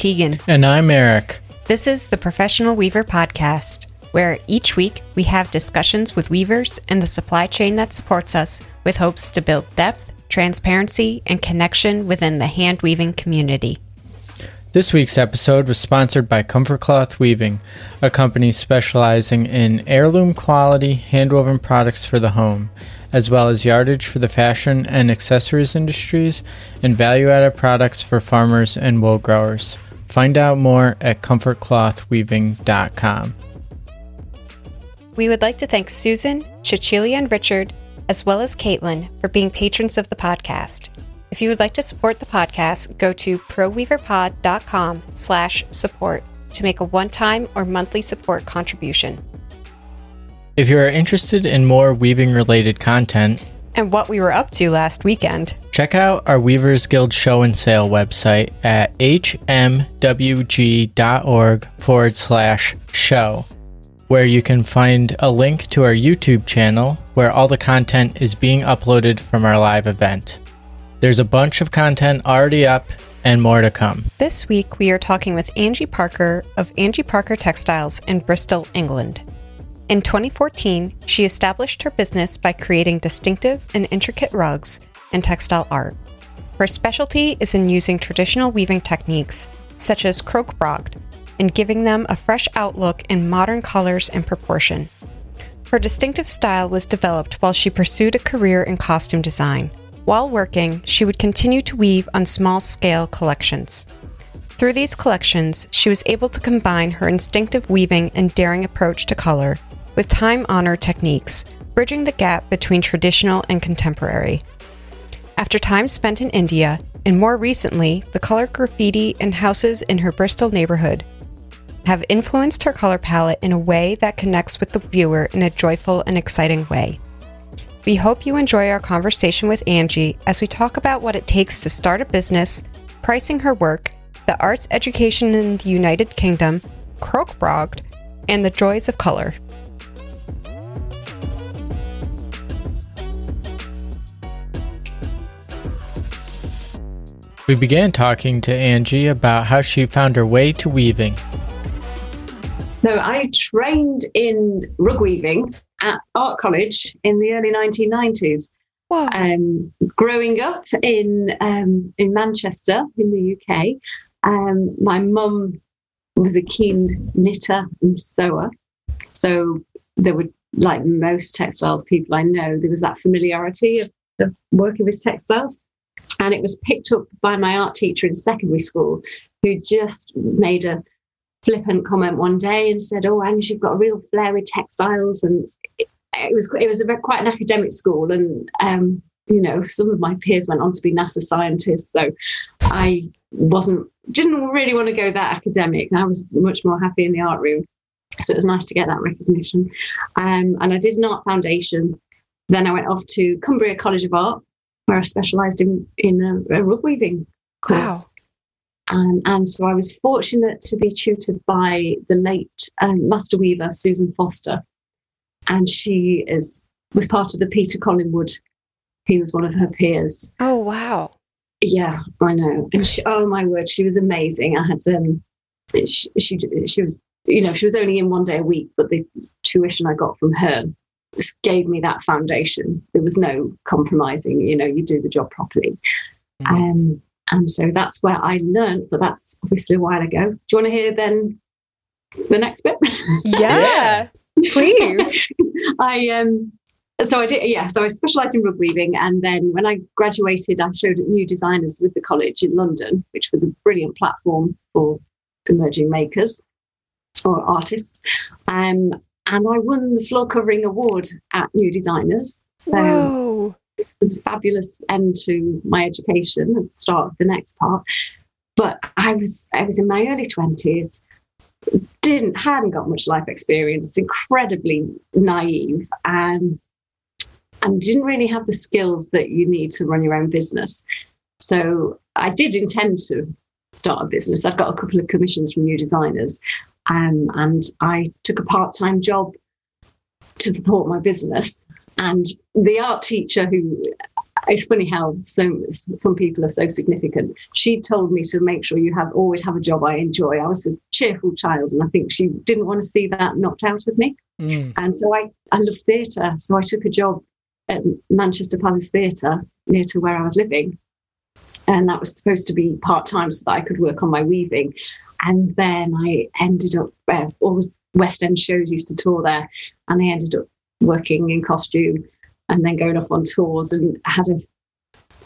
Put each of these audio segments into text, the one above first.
Tegan. And I'm Eric. This is the Professional Weaver Podcast, where each week we have discussions with weavers and the supply chain that supports us with hopes to build depth, transparency, and connection within the hand weaving community. This week's episode was sponsored by Comfort Cloth Weaving, a company specializing in heirloom quality handwoven products for the home as well as yardage for the fashion and accessories industries, and value added products for farmers and wool growers. Find out more at comfortclothweaving.com. We would like to thank Susan, Cecilia, and Richard, as well as Caitlin, for being patrons of the podcast. If you would like to support the podcast, go to proweaverpod.com slash support to make a one-time or monthly support contribution. If you are interested in more weaving related content and what we were up to last weekend, check out our Weavers Guild show and sale website at hmwg.org forward slash show, where you can find a link to our YouTube channel where all the content is being uploaded from our live event. There's a bunch of content already up and more to come. This week we are talking with Angie Parker of Angie Parker Textiles in Bristol, England. In 2014, she established her business by creating distinctive and intricate rugs and textile art. Her specialty is in using traditional weaving techniques, such as krokbragd, and giving them a fresh outlook in modern colors and proportion. Her distinctive style was developed while she pursued a career in costume design. While working, she would continue to weave on small scale collections. Through these collections, she was able to combine her instinctive weaving and daring approach to color with time honored techniques, bridging the gap between traditional and contemporary. After time spent in India, and more recently, the color graffiti in houses in her Bristol neighborhood have influenced her color palette in a way that connects with the viewer in a joyful and exciting way. We hope you enjoy our conversation with Angie as we talk about what it takes to start a business, pricing her work, the arts education in the United Kingdom, krokbragd, and the joys of color. We began talking to Angie about how she found her way to weaving. So I trained in rug weaving at art college in the early 1990s. Wow. Um, growing up in um, in Manchester in the UK, um, my mum was a keen knitter and sewer. So there were, like most textiles people I know, there was that familiarity of, of working with textiles. And it was picked up by my art teacher in secondary school, who just made a flippant comment one day and said, "Oh, Ange, you've got a real flair with textiles." And it, it was it was a, quite an academic school, and um, you know, some of my peers went on to be NASA scientists. So I wasn't didn't really want to go that academic. I was much more happy in the art room. So it was nice to get that recognition. Um, and I did an art foundation. Then I went off to Cumbria College of Art where I specialised in in a, a rug weaving course. Wow. Um, and so I was fortunate to be tutored by the late um, master weaver Susan Foster, and she is was part of the Peter Collingwood. He was one of her peers. Oh wow! Yeah, I know. And she, oh my word, she was amazing. I had um, she, she she was you know she was only in one day a week, but the tuition I got from her gave me that foundation. There was no compromising, you know, you do the job properly. Mm. Um, and so that's where I learned, but that's obviously a while ago. Do you want to hear then the next bit? Yeah, please. I um so I did yeah, so I specialized in rug weaving and then when I graduated I showed new designers with the college in London, which was a brilliant platform for emerging makers or artists. Um and I won the floor covering award at New Designers. So Whoa. it was a fabulous end to my education and the start of the next part. But I was I was in my early twenties, didn't hadn't got much life experience, incredibly naive, and and didn't really have the skills that you need to run your own business. So I did intend to start a business. I've got a couple of commissions from new designers, um, and I took a part time job to support my business. And the art teacher who it's funny how so some people are so significant. She told me to make sure you have always have a job I enjoy. I was a cheerful child, and I think she didn't want to see that knocked out of me. Mm. And so I I loved theatre, so I took a job at Manchester Palace Theatre near to where I was living, and that was supposed to be part time so that I could work on my weaving. And then I ended up uh, all the West End shows used to tour there, and I ended up working in costume and then going off on tours and had a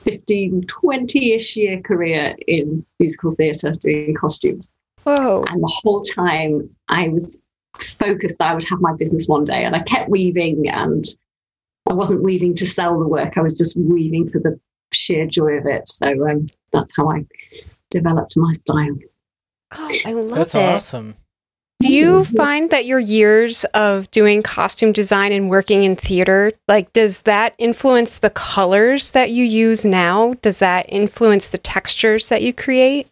15, 20 ish year career in musical theatre doing costumes. Whoa. And the whole time I was focused that I would have my business one day. And I kept weaving and I wasn't weaving to sell the work, I was just weaving for the sheer joy of it. So um, that's how I developed my style. Oh, I love That's it. awesome. Do you find that your years of doing costume design and working in theater, like, does that influence the colors that you use now? Does that influence the textures that you create?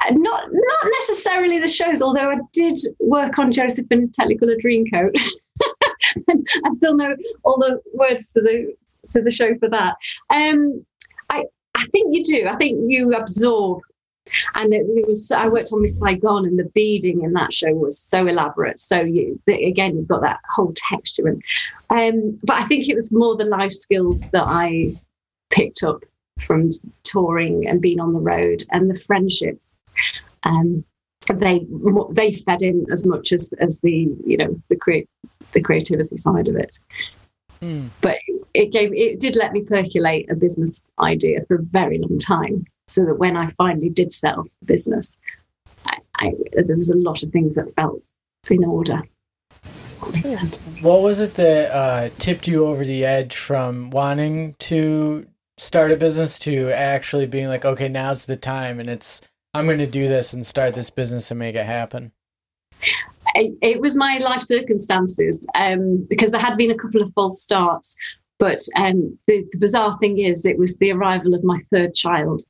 Uh, not not necessarily the shows, although I did work on Joseph and his Technicolor Dreamcoat. I still know all the words to the to the show for that. Um, I I think you do. I think you absorb and it, it, was I worked on Miss Saigon, and the beading in that show was so elaborate. So you again, you've got that whole texture, and um, but I think it was more the life skills that I picked up from touring and being on the road, and the friendships. Um, they they fed in as much as as the you know the create the creativity side of it. Mm. But it gave it did let me percolate a business idea for a very long time so that when I finally did set off the business, I, I, there was a lot of things that felt in order. What was it that uh, tipped you over the edge from wanting to start a business to actually being like, okay, now's the time, and it's I'm going to do this and start this business and make it happen? It, was my life circumstances um, because there had been a couple of false starts but um, the, the, bizarre thing is, it was the arrival of my third child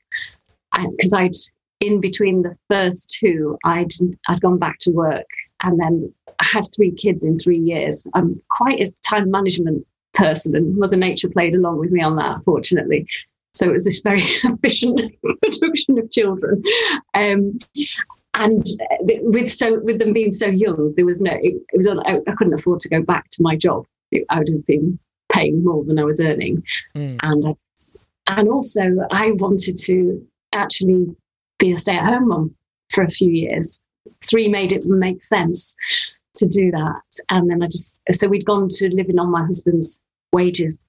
because I'd in between the first two, I'd I'd gone back to work, and then I had three kids in three years. I'm quite a time management person, and Mother Nature played along with me on that, fortunately. So it was this very efficient production of children. Um, and with so with them being so young, there was no. It, it was on, I, I couldn't afford to go back to my job. It, I would have been paying more than I was earning. Mm. And I, and also I wanted to actually be a stay-at-home mom for a few years. Three made it make sense to do that. And then I just so we'd gone to living on my husband's wages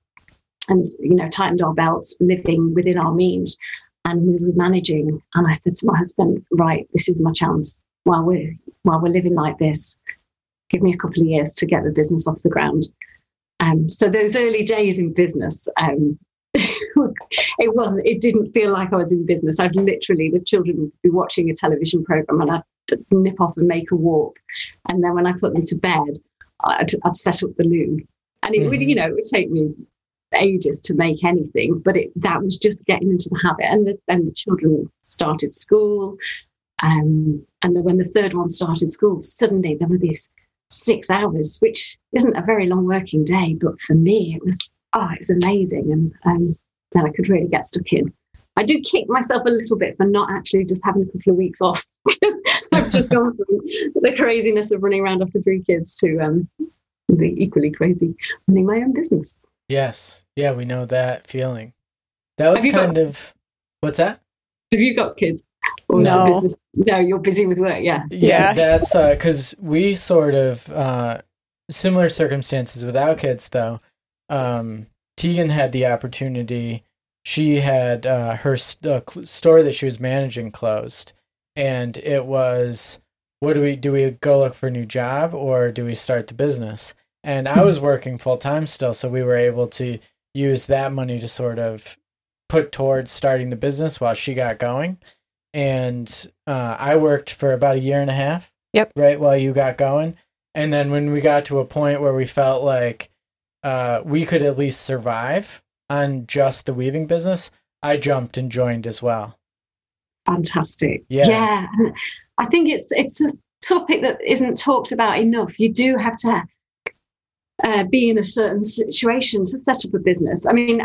and you know tightened our belts, living within our means. And we were managing. And I said to my husband, right, this is my chance while we're while we're living like this. Give me a couple of years to get the business off the ground. Um, so those early days in business, um, it wasn't. It didn't feel like I was in business. I'd literally the children would be watching a television program, and I'd nip off and make a walk, and then when I put them to bed, I'd, I'd set up the loom, and it mm-hmm. would, you know, it would take me ages to make anything, but it, that was just getting into the habit. And then the children started school, um, and when the third one started school, suddenly there were these six hours, which isn't a very long working day, but for me, it was, oh, it was amazing. And um, then I could really get stuck in. I do kick myself a little bit for not actually just having a couple of weeks off because I've just gone from the craziness of running around after three kids to um, the equally crazy running my own business. Yes. Yeah, we know that feeling. That was kind got, of what's that? Have you got kids? Or no. No, you're busy with work. Yeah. Yeah. That's because uh, we sort of uh, similar circumstances without kids, though. Um, Tegan had the opportunity. She had uh, her st- uh, cl- store that she was managing closed, and it was, what do we do? We go look for a new job, or do we start the business? And I was working full time still, so we were able to use that money to sort of put towards starting the business while she got going and uh, I worked for about a year and a half. Yep. Right while you got going, and then when we got to a point where we felt like uh, we could at least survive on just the weaving business, I jumped and joined as well. Fantastic. Yeah. Yeah. I think it's it's a topic that isn't talked about enough. You do have to uh, be in a certain situation to set up a business. I mean,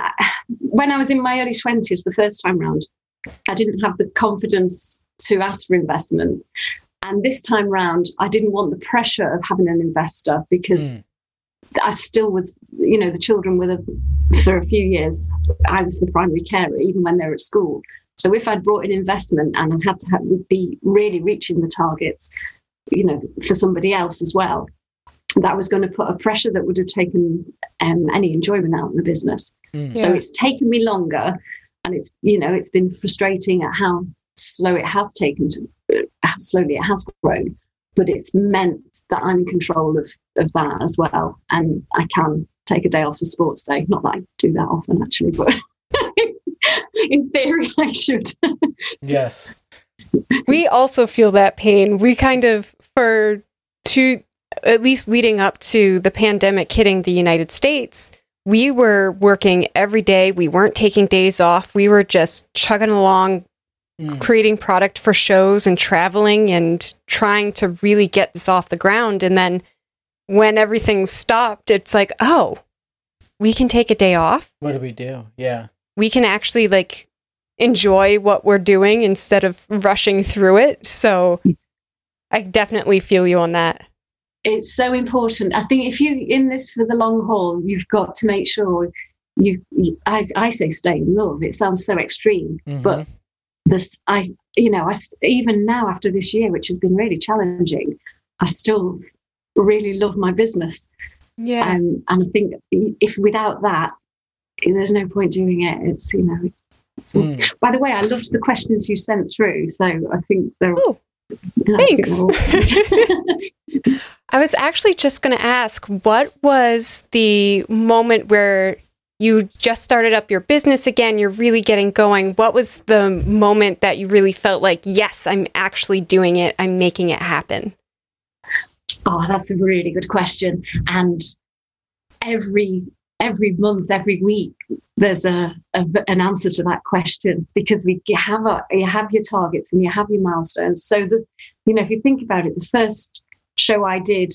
when I was in my early 20s, the first time round, I didn't have the confidence to ask for investment. And this time round, I didn't want the pressure of having an investor because mm. I still was, you know, the children were the, for a few years, I was the primary carer, even when they were at school. So if I'd brought in investment and I had to have, be really reaching the targets, you know, for somebody else as well, that was going to put a pressure that would have taken um, any enjoyment out of the business. Mm. So it's taken me longer, and it's you know it's been frustrating at how slow it has taken to uh, how slowly it has grown. But it's meant that I'm in control of of that as well, and I can take a day off for sports day. Not that I do that often actually, but in theory I should. yes. We also feel that pain. We kind of for two at least leading up to the pandemic hitting the United States, we were working every day. We weren't taking days off. We were just chugging along, mm. creating product for shows and traveling and trying to really get this off the ground. And then when everything stopped, it's like, oh, we can take a day off. What do we do? Yeah. We can actually like enjoy what we're doing instead of rushing through it. So I definitely feel you on that it's so important. I think if you're in this for the long haul, you've got to make sure you. you I, I, say stay in love. It sounds so extreme, mm-hmm. but this I you know I even now after this year, which has been really challenging, I still really love my business. Yeah, um, and I think if without that, there's no point doing it. It's you know. It's, it's mm. By the way, I loved the questions you sent through, so I think they're. Oh, thanks. I was actually just going to ask what was the moment where you just started up your business again, you're really getting going. What was the moment that you really felt like, yes, I'm actually doing it, I'm making it happen? Oh, that's a really good question. And every every month, every week, there's a, a, an answer to that question because we have a, you have your targets and you have your milestones. So that you know, if you think about it, the first show I did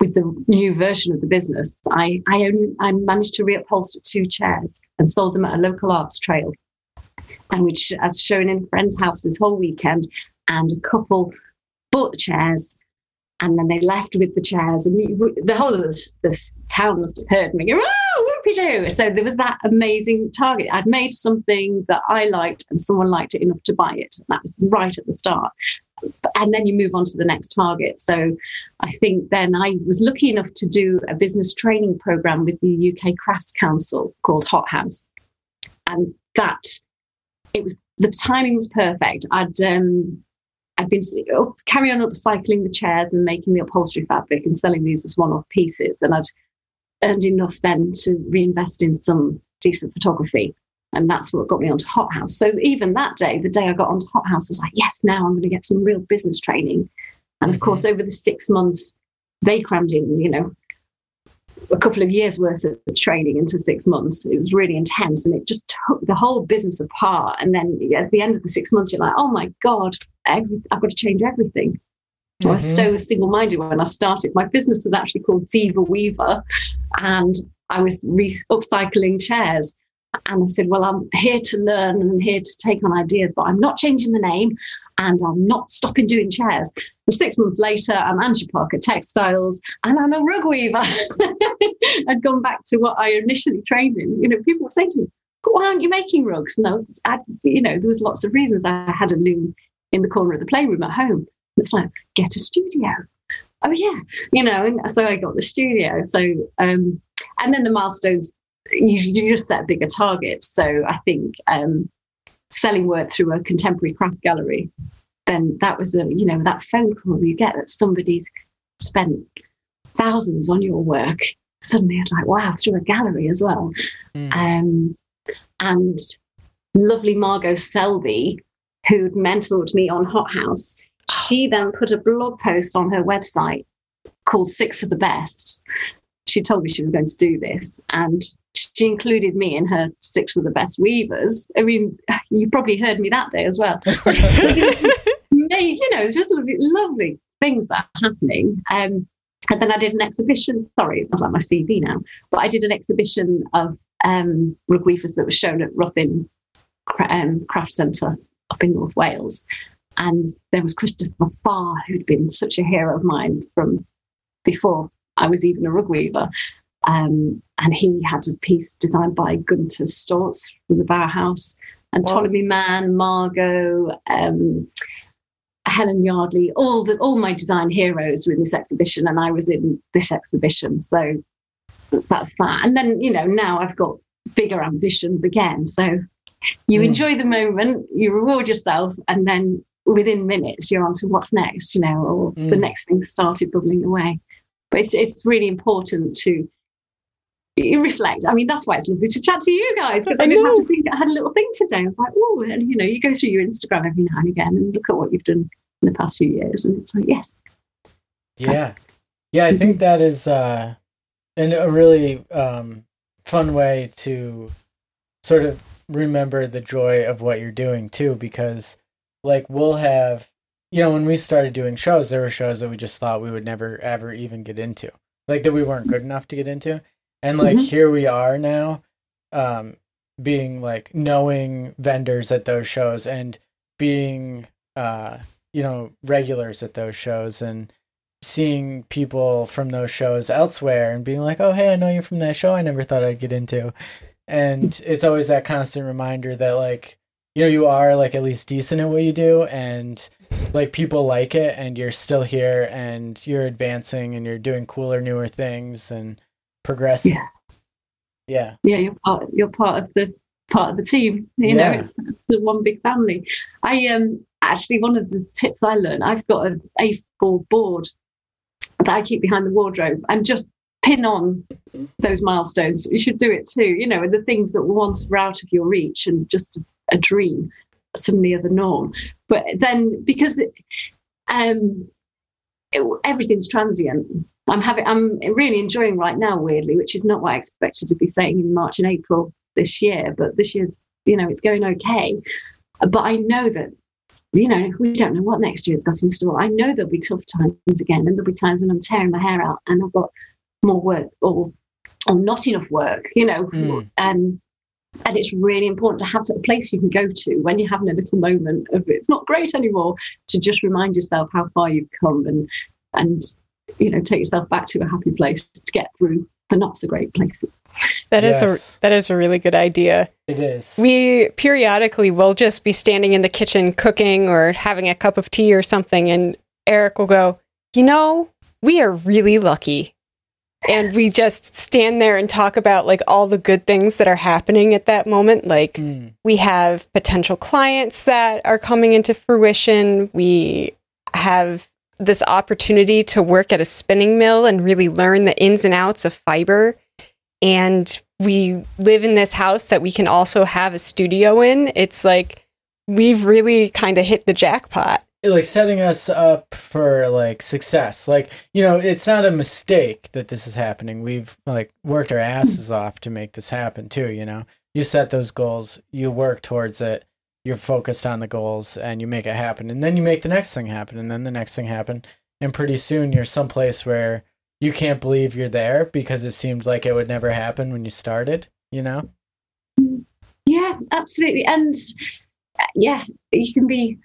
with the new version of the business, I, I only I managed to reupholster two chairs and sold them at a local arts trail. And which I'd shown in a friend's house this whole weekend, and a couple bought the chairs and then they left with the chairs and the whole of this, this town must have heard me go, oh, whoopie doo. So there was that amazing target. I'd made something that I liked and someone liked it enough to buy it. And that was right at the start and then you move on to the next target. So I think then I was lucky enough to do a business training program with the UK Crafts Council called Hot House. And that it was the timing was perfect. I'd um, I'd been up, carry on upcycling the chairs and making the upholstery fabric and selling these as one-off pieces, and I'd earned enough then to reinvest in some decent photography. And that's what got me onto Hot House. So even that day, the day I got onto Hot House, was like, yes, now I'm going to get some real business training. And of mm-hmm. course, over the six months, they crammed in, you know, a couple of years worth of training into six months. It was really intense and it just took the whole business apart. And then at the end of the six months, you're like, oh my God, every, I've got to change everything. Mm-hmm. I was mm-hmm. so single minded when I started. My business was actually called Diva Weaver and I was re- upcycling chairs. And I said, Well, I'm here to learn and here to take on ideas, but I'm not changing the name and I'm not stopping doing chairs. And six months later, I'm Angie Parker Textiles and I'm a rug weaver. I'd gone back to what I initially trained in. You know, people would say to me, why aren't you making rugs? And I was, I, you know, there was lots of reasons. I had a loom in the corner of the playroom at home. It's like, get a studio. Oh yeah, you know, and so I got the studio. So, um, and then the milestones you, you just set bigger targets. So I think um, selling work through a contemporary craft gallery, then that was a you know that phone call you get that somebody's spent thousands on your work. Suddenly it's like wow through a gallery as well. Mm. Um, and lovely Margo Selby, who'd mentored me on Hot House, she then put a blog post on her website called Six of the Best. She told me she was going to do this, and she included me in her six of the best weavers. I mean, you probably heard me that day as well. so, you know, it's just lovely, lovely things that are happening. Um, And then I did an exhibition. Sorry, it sounds like my CV now, but I did an exhibition of um, rug weavers that was shown at Ruthin um, Craft Centre up in North Wales. And there was Christopher Farr, who'd been such a hero of mine from before I was even a rug weaver. Um, and he had a piece designed by Gunta Stölzl from the Bauhaus, and wow. Ptolemy Mann, Margo, um, Helen Yardley, all the all my design heroes were in this exhibition, and I was in this exhibition. So that's that. And then you know now I've got bigger ambitions again. So you mm. enjoy the moment, you reward yourself, and then within minutes you're on to what's next, you know, or mm. the next thing started bubbling away. But it's it's really important to reflect. I mean, that's why it's lovely to chat to you guys because I, I just had to think. I had a little thing today. I was like, oh, and you know, you go through your Instagram every now and again and look at what you've done in the past few years, and it's like, yes, yeah, yeah. I think that is uh, in a really um, fun way to sort of remember the joy of what you're doing too, because like we'll have, you know, when we started doing shows, there were shows that we just thought we would never ever even get into, like that we weren't good enough to get into and like mm-hmm. here we are now um being like knowing vendors at those shows and being uh you know regulars at those shows and seeing people from those shows elsewhere and being like oh hey i know you're from that show i never thought i'd get into and it's always that constant reminder that like you know you are like at least decent at what you do and like people like it and you're still here and you're advancing and you're doing cooler newer things and progressing. Yeah. Yeah. Yeah, you're part you're part of the part of the team. You yeah. know, it's, it's one big family. I um actually one of the tips I learned, I've got an A4 board that I keep behind the wardrobe and just pin on those milestones. You should do it too, you know, and the things that were once were out of your reach and just a, a dream suddenly are the norm. But then because um it, everything's transient I'm having, I'm really enjoying right now, weirdly, which is not what I expected to be saying in March and April this year. But this year's, you know, it's going okay. But I know that, you know, we don't know what next year's got in store. I know there'll be tough times again, and there'll be times when I'm tearing my hair out and I've got more work or or not enough work, you know. Mm. Um, and it's really important to have a place you can go to when you're having a little moment of it's not great anymore to just remind yourself how far you've come and and you know take yourself back to a happy place to get through the not so great places That yes. is a that is a really good idea. It is. We periodically will just be standing in the kitchen cooking or having a cup of tea or something and Eric will go, "You know, we are really lucky." And we just stand there and talk about like all the good things that are happening at that moment. Like mm. we have potential clients that are coming into fruition. We have this opportunity to work at a spinning mill and really learn the ins and outs of fiber. And we live in this house that we can also have a studio in. It's like we've really kind of hit the jackpot. Like setting us up for like success. Like, you know, it's not a mistake that this is happening. We've like worked our asses off to make this happen too, you know. You set those goals, you work towards it you're focused on the goals and you make it happen and then you make the next thing happen and then the next thing happen and pretty soon you're someplace where you can't believe you're there because it seemed like it would never happen when you started you know yeah absolutely and uh, yeah you can be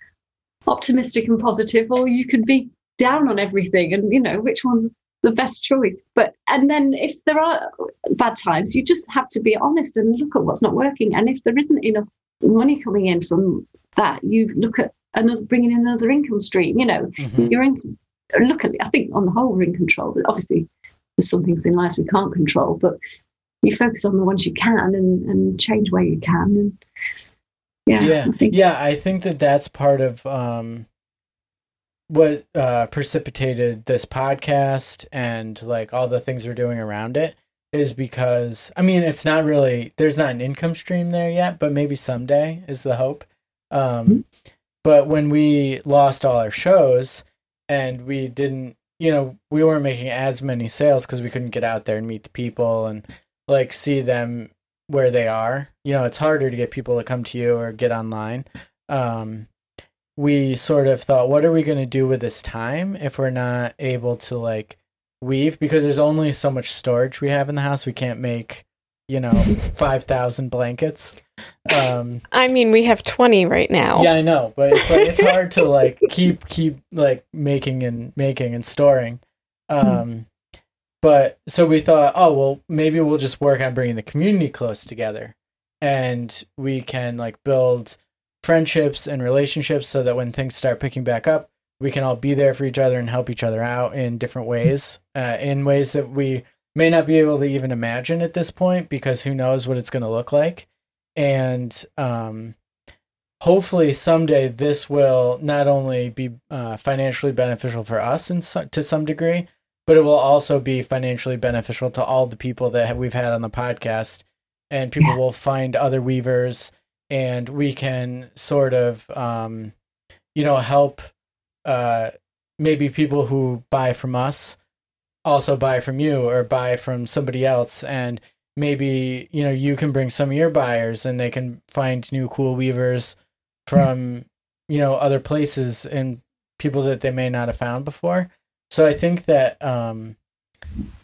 optimistic and positive or you could be down on everything and you know which one's the best choice but and then if there are bad times you just have to be honest and look at what's not working and if there isn't enough money coming in from that, you look at another bringing in another income stream. You know, mm-hmm. you're in. Look at. I think on the whole, we're in control. But obviously, there's some things in life we can't control, but you focus on the ones you can and and change where you can. And yeah, yeah, I think, yeah. I think that that's part of. um what uh, precipitated this podcast and like all the things we're doing around it is because I mean it's not really there's not an income stream there yet, but maybe someday is the hope. Um, mm-hmm. But when we lost all our shows and we didn't, you know, we weren't making as many sales because we couldn't get out there and meet the people and like see them where they are. You know, it's harder to get people to come to you or get online. Um, we sort of thought, what are we going to do with this time if we're not able to like weave because there's only so much storage we have in the house. We can't make, you know, 5,000 blankets. Um, I mean, we have 20 right now. Yeah, I know, but it's like, it's hard to like keep, keep like making and making and storing. Um, but so we thought, oh, well, maybe we'll just work on bringing the community close together and we can like build friendships and relationships so that when things start picking back up, we can all be there for each other and help each other out in different ways, uh, in ways that we may not be able to even imagine at this point because who knows what it's going to look like. And um, hopefully someday this will not only be uh, financially beneficial for us in so- to some degree, but it will also be financially beneficial to all the people that we've had on the podcast. And people yeah. will find other weavers, and we can sort of, um, you know, help uh, maybe people who buy from us also buy from you or buy from somebody else and maybe you know you can bring some of your buyers and they can find new cool weavers from you know other places and people that they may not have found before so i think that um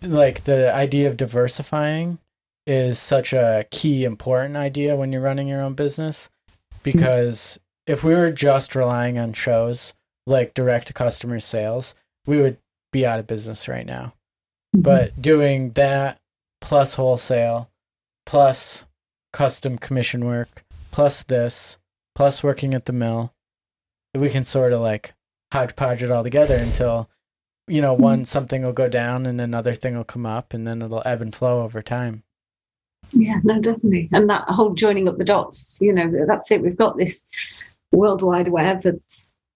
like the idea of diversifying is such a key important idea when you're running your own business because if we were just relying on shows like direct to customer sales, we would be out of business right now. Mm-hmm. But doing that plus wholesale, plus custom commission work, plus this, plus working at the mill, we can sort of like hodgepodge it all together until you know one mm-hmm. something will go down and another thing will come up and then it'll ebb and flow over time yeah no definitely and that whole joining up the dots you know that's it we've got this worldwide web that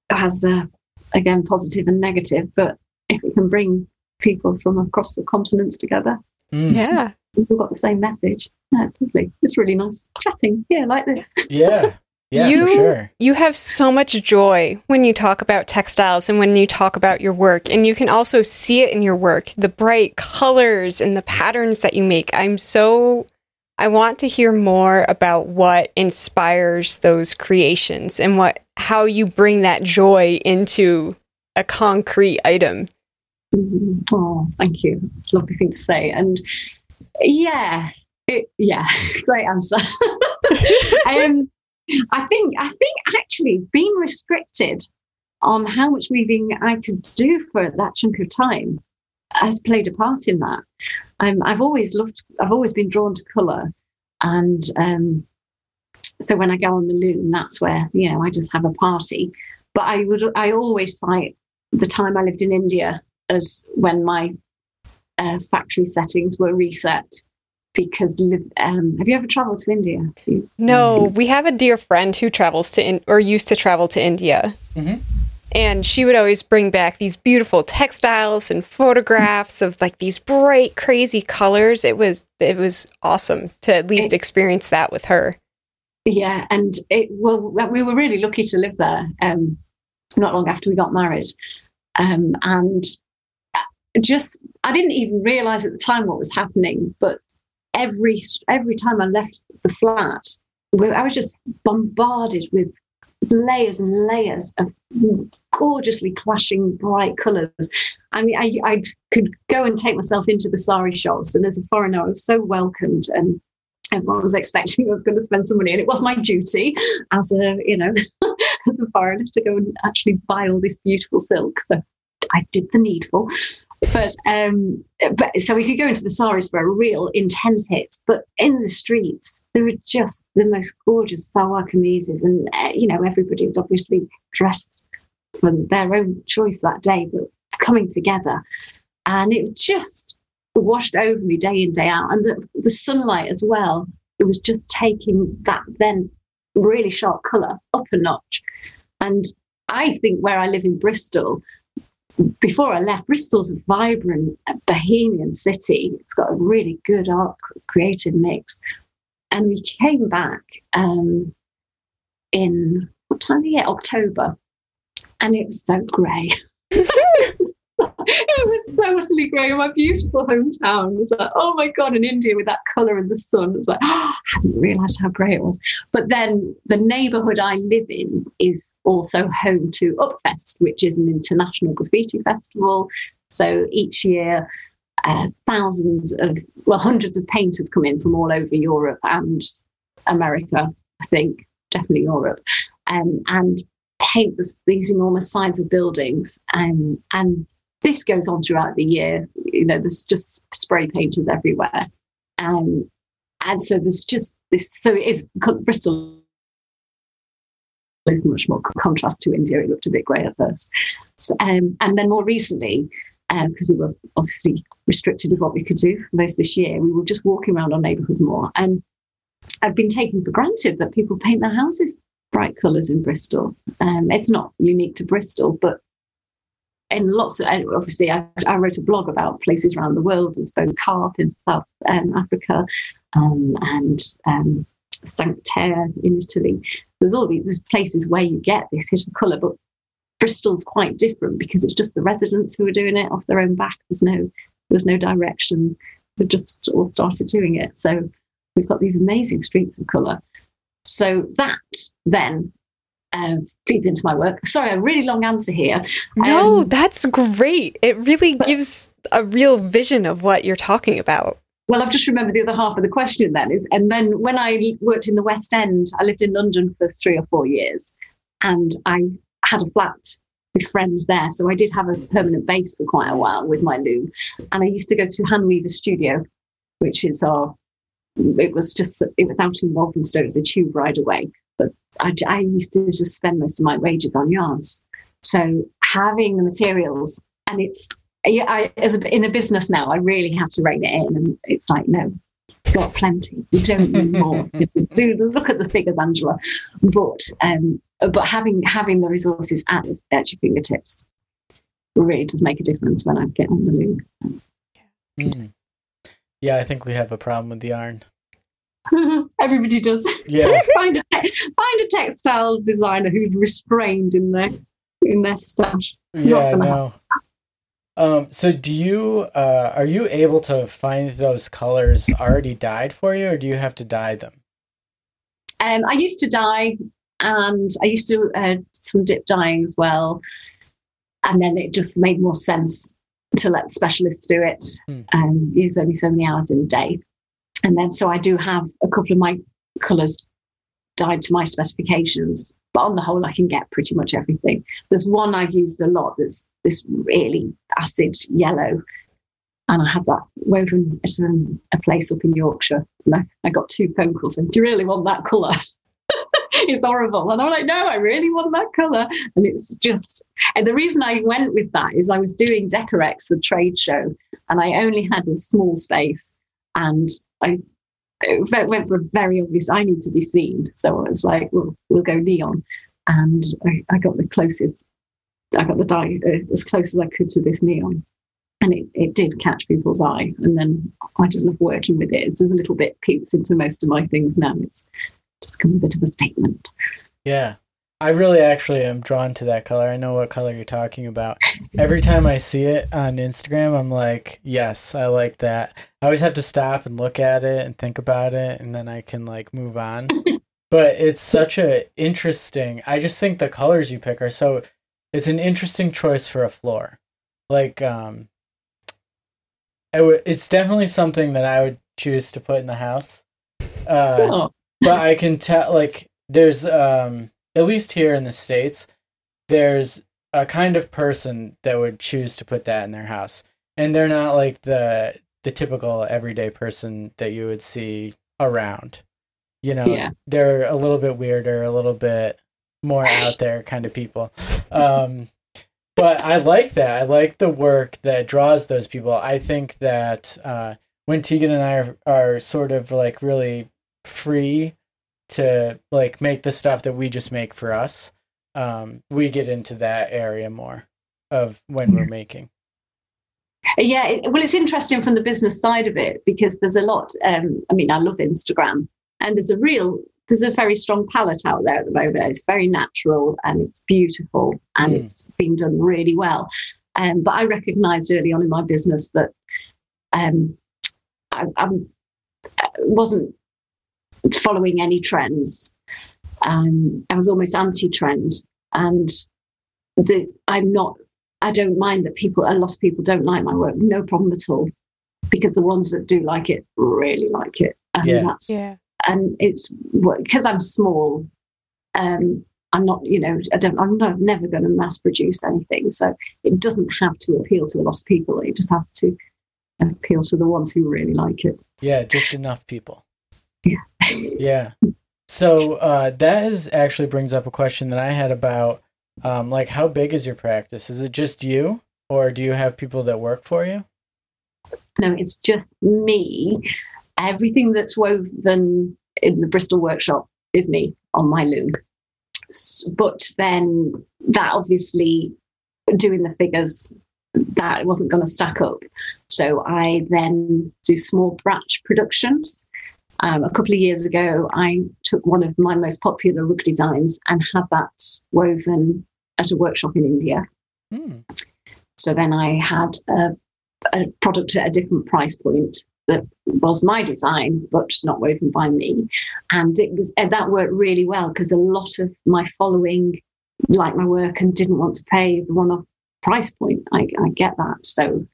has a, again positive and negative, but if it can bring people from across the continents together, mm. yeah, we've got the same message. No, it's lovely. It's really nice chatting. Yeah, like this. Yeah. Yeah, you, sure. You have so much joy when you talk about textiles and when you talk about your work. And you can also see it in your work the bright colors and the patterns that you make. I'm so I want to hear more about what inspires those creations and what how you bring that joy into a concrete item. Mm-hmm. Oh, thank you. Lovely thing to say. And yeah, it, yeah, great answer. um, I think I think actually being restricted on how much weaving I could do for that chunk of time has played a part in that. Um, I've always loved, I've always been drawn to colour. And um, so when I go on the loom, that's where, you know, I just have a party. But I would, I always cite the time I lived in India as when my uh, factory settings were reset because um, have you ever traveled to India? No, we have a dear friend who travels to in- or used to travel to India. Mm-hmm and she would always bring back these beautiful textiles and photographs of like these bright crazy colors it was it was awesome to at least it, experience that with her yeah and it well we were really lucky to live there um not long after we got married um and just i didn't even realize at the time what was happening but every every time i left the flat i was just bombarded with layers and layers of gorgeously clashing bright colours. I mean, I, I could go and take myself into the sari shops, and as a foreigner, I was so welcomed and everyone was expecting I was going to spend some money, and it was my duty as a you know as a foreigner to go and actually buy all this beautiful silk. So I did the needful, but um, but so we could go into the saris for a real intense hit. But in the streets, there were just the most gorgeous salwar kameezes, and uh, you know everybody was obviously dressed for their own choice that day, but coming together, and it just washed over me day in day out, and the, the sunlight as well. It was just taking that then really sharp colour up a notch, and I think where I live in Bristol, before I left, Bristol's a vibrant, bohemian city. It's got a really good art creative mix. And we came back um, in what time of year? October. And it was so grey. it was so utterly grey in my beautiful hometown. It was like, oh my God, in India with that colour and the sun. It was like, oh, I hadn't realised how grey it was. But then the neighbourhood I live in is also home to Upfest, which is an international graffiti festival. So each year, uh, thousands of, well, hundreds of painters come in from all over Europe and America, I think, definitely Europe, um, and paint this, these enormous sides of buildings. Um, and this goes on throughout the year. You know, there's just spray painters everywhere. Um, and so there's just this, so it's Bristol is much more contrast to India. It looked a bit grey at first. So, um, and then more recently, because um, we were obviously restricted with what we could do most this year, we were just walking around our neighbourhood more. And I've been taken for granted that people paint their houses bright colours in Bristol. Um, it's not unique to Bristol, but in lots of obviously I, I, wrote a blog about places around the world there's Bo-Kaap in south um, africa um, and um, Cinque Terre in italy. There's all these there's places where you get this hit of colour but bristol's quite different because it's just the residents who are doing it off their own back. There's no there's no direction. They just all started doing it. So we've got these amazing streets of colour. So that then uh, feeds into my work. Sorry, a really long answer here. No, um, that's great. It really but, gives a real vision of what you're talking about. Well, I've just remembered the other half of the question then is, and then when I worked in the West End, I lived in London for three or four years, and I had a flat with friends there, so I did have a permanent base for quite a while with my loom, and I used to go to Handweaver Studio, which is our it was just it was out in Walthamstow. It was a tube ride away, but I, I used to just spend most of my wages on yarns. So having the materials, and it's I, as a, in a business now, I really have to rein it in, and it's like no, got plenty. We don't need more. Do look at the figures, Angela, but um, but having having the resources at, at your fingertips really does make a difference when I get on the loom. Mm. Yeah, I think we have a problem with the yarn. Everybody does. Yeah. find a find a textile designer who's restrained in their in their stash. It's yeah, no. Um, so do you uh, are you able to find those colors already dyed for you, or do you have to dye them? Um, I used to dye, and I used to uh, some dip dyeing as well, and then it just made more sense to let specialists do it. Hmm. Um, use only so many hours in a day. And then, so I do have a couple of my colours dyed to my specifications, but on the whole, I can get pretty much everything. There's one I've used a lot that's this really acid yellow. And I had that woven at um, a place up in Yorkshire. And I, I got two phone calls Do you really want that colour? it's horrible. And I'm like, no, I really want that color. And it's just, and the reason I went with that is I was doing Decorex, the trade show, and I only had a small space. And I went for a very obvious, I need to be seen. So I was like, well, we'll go neon. And I, I got the closest, I got the dye uh, as close as I could to this neon. And it, it did catch people's eye. And then I just love working with it. It's a little bit peeks into most of my things now. It's just come a bit of a statement. Yeah. I really actually am drawn to that color. I know what color you're talking about. Every time I see it on Instagram, I'm like, yes, I like that. I always have to stop and look at it and think about it, and then I can like move on. but it's such a interesting. I just think the colors you pick are so. It's an interesting choice for a floor. Like, um, it w- it's definitely something that I would choose to put in the house. Uh, oh but I can tell like there's um at least here in the states there's a kind of person that would choose to put that in their house. And they're not like the the typical everyday person that you would see around. You know yeah. they're a little bit weirder a little bit more out there kind of people. Um but i like that. I like the work that draws those people. I think that uh when tegan and i are, are sort of like really free to like make the stuff that we just make for us um we get into that area more of when we're making. Yeah it, well it's interesting from the business side of it because there's a lot um i mean i love instagram and there's a real there's a very strong palette out there at the moment. It's very natural and it's beautiful and mm. it's been done really well. Um, but i recognized early on in my business that um, I, I wasn't following any trends. Um, I was almost anti-trend, and the, I'm not I don't mind that people, a lot of people don't like my work. No problem at all, because the ones that do like it really like it, and Yeah. that's Yeah. and it's because I'm small. Um, I'm not, you know, I don't, I'm not never going to mass produce anything, so it doesn't have to appeal to a lot of people. It just has to appeal to the ones who really like it. Yeah, just enough people. Yeah. So uh, that is actually brings up a question that I had about um, like how big is your practice? Is it just you, or do you have people that work for you? No, it's just me. Everything that's woven in the Bristol workshop is me on my loom. But then that obviously doing the figures that wasn't going to stack up. So I then do small batch productions. Um, a couple of years ago, I took one of my most popular rug designs and had that woven at a workshop in India. Hmm. So then I had a, a product at a different price point that was my design, but not woven by me. And it was and that worked really well because a lot of my following liked my work and didn't want to pay the one-off price point. I, I get that. So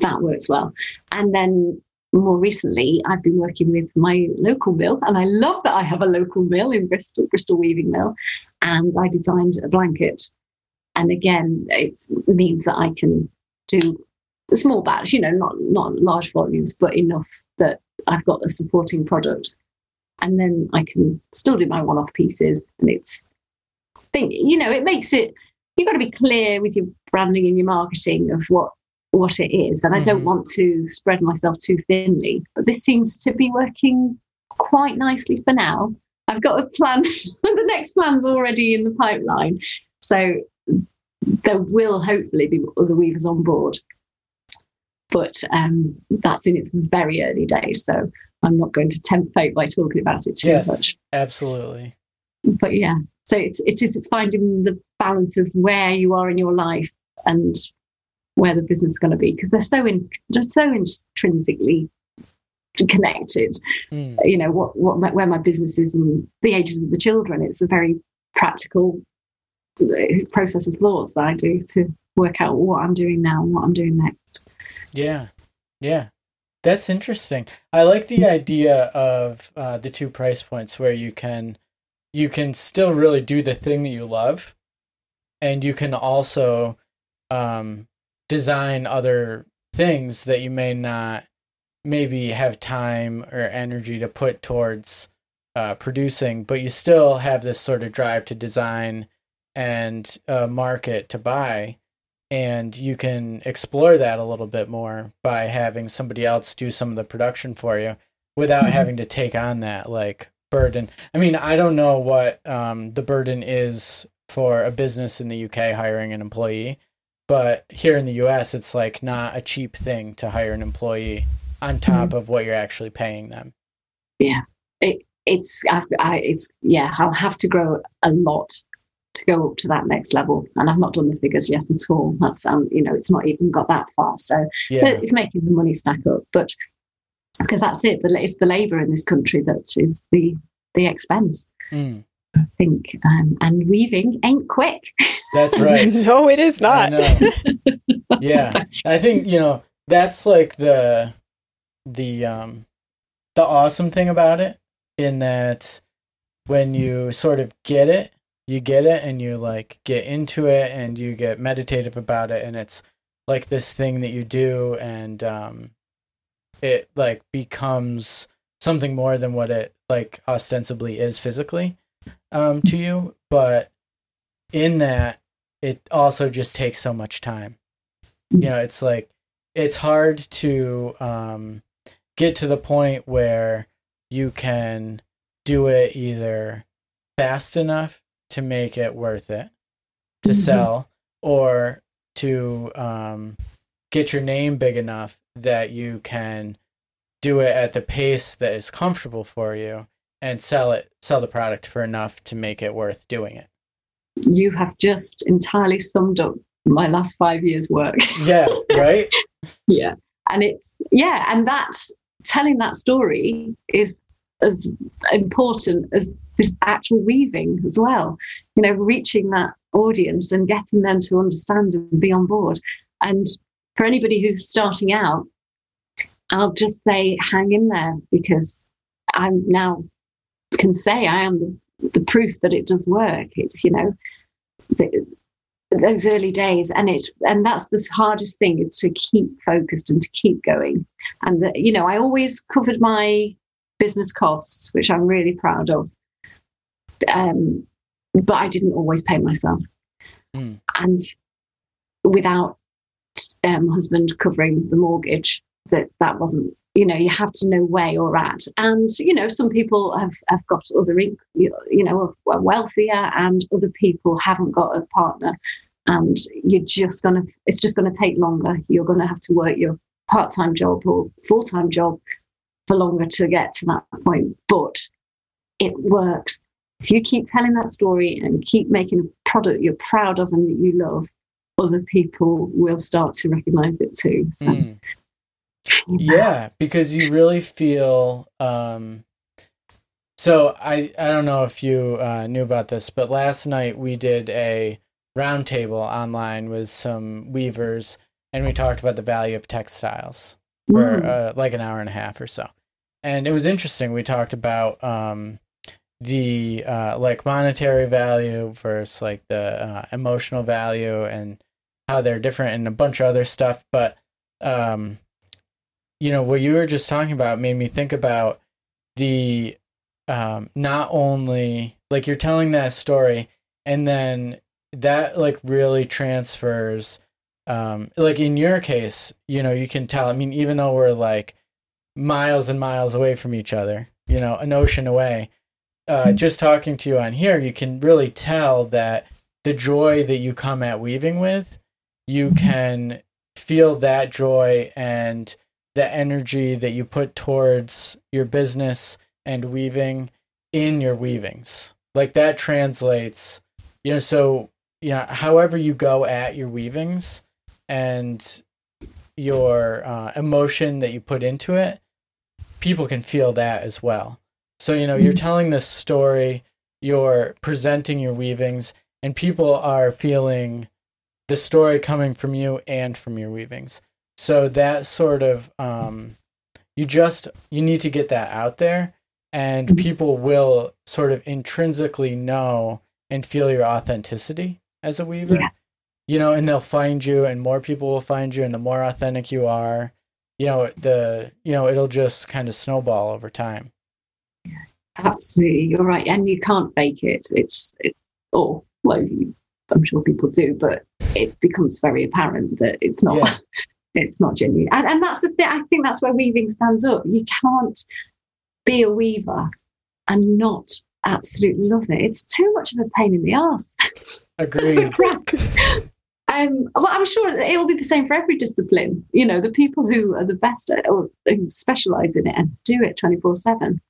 that works well. And then more recently, I've been working with my local mill, and I love that I have a local mill in Bristol, Bristol Weaving Mill, and I designed a blanket. And again, it means that I can do a small batch, you know, not not large volumes, but enough that I've got a supporting product, and then I can still do my one-off pieces. And it's, think you know, it makes it. You've got to be clear with your branding and your marketing of what what it is. And I don't Mhm. want to spread myself too thinly, but this seems to be working quite nicely for now. I've got a plan. the next plan's already in the pipeline, so there will hopefully be other weavers on board but um, that's in its very early days. So I'm not going to tempt fate by talking about it too Yes. much. Absolutely. But yeah, so it's it is it's finding the balance of where you are in your life and where the business is going to be because they're so in they're so intrinsically connected. Hmm. You know what what my, where my business is and the ages of the children. It's a very practical uh, process of thoughts that I do to work out what I'm doing now and what I'm doing next. Yeah. Yeah. That's interesting. I like the idea of uh, the two price points where you can you can still really do the thing that you love and you can also um, design other things that you may not maybe have time or energy to put towards uh, producing, but you still have this sort of drive to design and uh, market to buy and you can explore that a little bit more by having somebody else do some of the production for you without Mhm. having to take on that like burden. I mean, I don't know what um, the burden is for a business in the UK hiring an employee, but here in the US, it's like not a cheap thing to hire an employee on top of what you're actually paying them. Yeah. It, it's I, I, it's yeah i'll have to grow a lot to go up to that next level. And i've not done the figures yet at all. That's um you know it's not even got that far. So Yeah. it's making the money stack up. But because that's it. The, it's the labor in this country that is the the expense. Mm, i think um, and weaving ain't quick that's right. no, it is not. know. yeah i think you know that's like the the um the awesome thing about it in that when you sort of get it you get it and you like get into it and you get meditative about it and it's like this thing that you do and um it like becomes something more than what it like ostensibly is physically um to you but in that it also just takes so much time you know it's like it's hard to um get to the point where you can do it either fast enough to make it worth it to Mhm. sell or to um, get your name big enough that you can do it at the pace that is comfortable for you and sell it sell the product for enough to make it worth doing it you have just entirely summed up my last five years work yeah right yeah and it's yeah and that's telling that story is as important as the actual weaving as well. You know, reaching that audience and getting them to understand and be on board. And for anybody who's starting out, I'll just say hang in there because I'm now can say I am the, the proof that it does work. It's you know the, those early days, and it and that's the hardest thing is to keep focused and to keep going. And the, you know I always covered my business costs, which I'm really proud of. Um, but I didn't always pay myself, mm. and without um, husband covering the mortgage, that that wasn't you know you have to know where you're at. And you know some people have have got other you know are wealthier and other people haven't got a partner. And you're just gonna it's just gonna take longer. You're gonna have to work your part-time job or full-time job for longer to get to that point. But it works. If you keep telling that story and keep making a product you're proud of and that you love other people will start to recognize it too. So mm yeah because you really feel um so i i don't know if you uh, knew about this but last night we did a roundtable online with some weavers and we talked about the value of textiles for mm. uh, like an hour and a half or so and it was interesting we talked about um the uh like monetary value versus like the uh, emotional value and how they're different and a bunch of other stuff but um you know what you were just talking about made me think about the um not only like you're telling that story and then that like really transfers um like in your case you know you can tell i mean even though we're like miles and miles away from each other you know an ocean away uh mm-hmm. just talking to you on here you can really tell that the joy that you come at weaving with you mm-hmm. can feel that joy and the energy that you put towards your business and weaving in your weavings. Like that translates, you know, so yeah, however you go at your weavings and your uh, emotion that you put into it, people can feel that as well. So, you know, you're mm-hmm. telling this story, you're presenting your weavings, and people are feeling the story coming from you and from your weavings. So that sort of um, you just you need to get that out there, and mm-hmm. people will sort of intrinsically know and feel your authenticity as a weaver. Yeah. You know, and they'll find you, and more people will find you, and the more authentic you are, you know, the you know it'll just kind of snowball over time. Absolutely, you're right, and you can't fake it. It's it, oh well, you, I'm sure people do, but it becomes very apparent that it's not. Yeah. it's not genuine. And, and that's the thing, I think that's where weaving stands up. You can't be a weaver and not absolutely love it. It's too much of a pain in the ass. Agreed. um, well, I'm sure it will be the same for every discipline. You know, the people who are the best at, or who specialize in it and do it 24 7.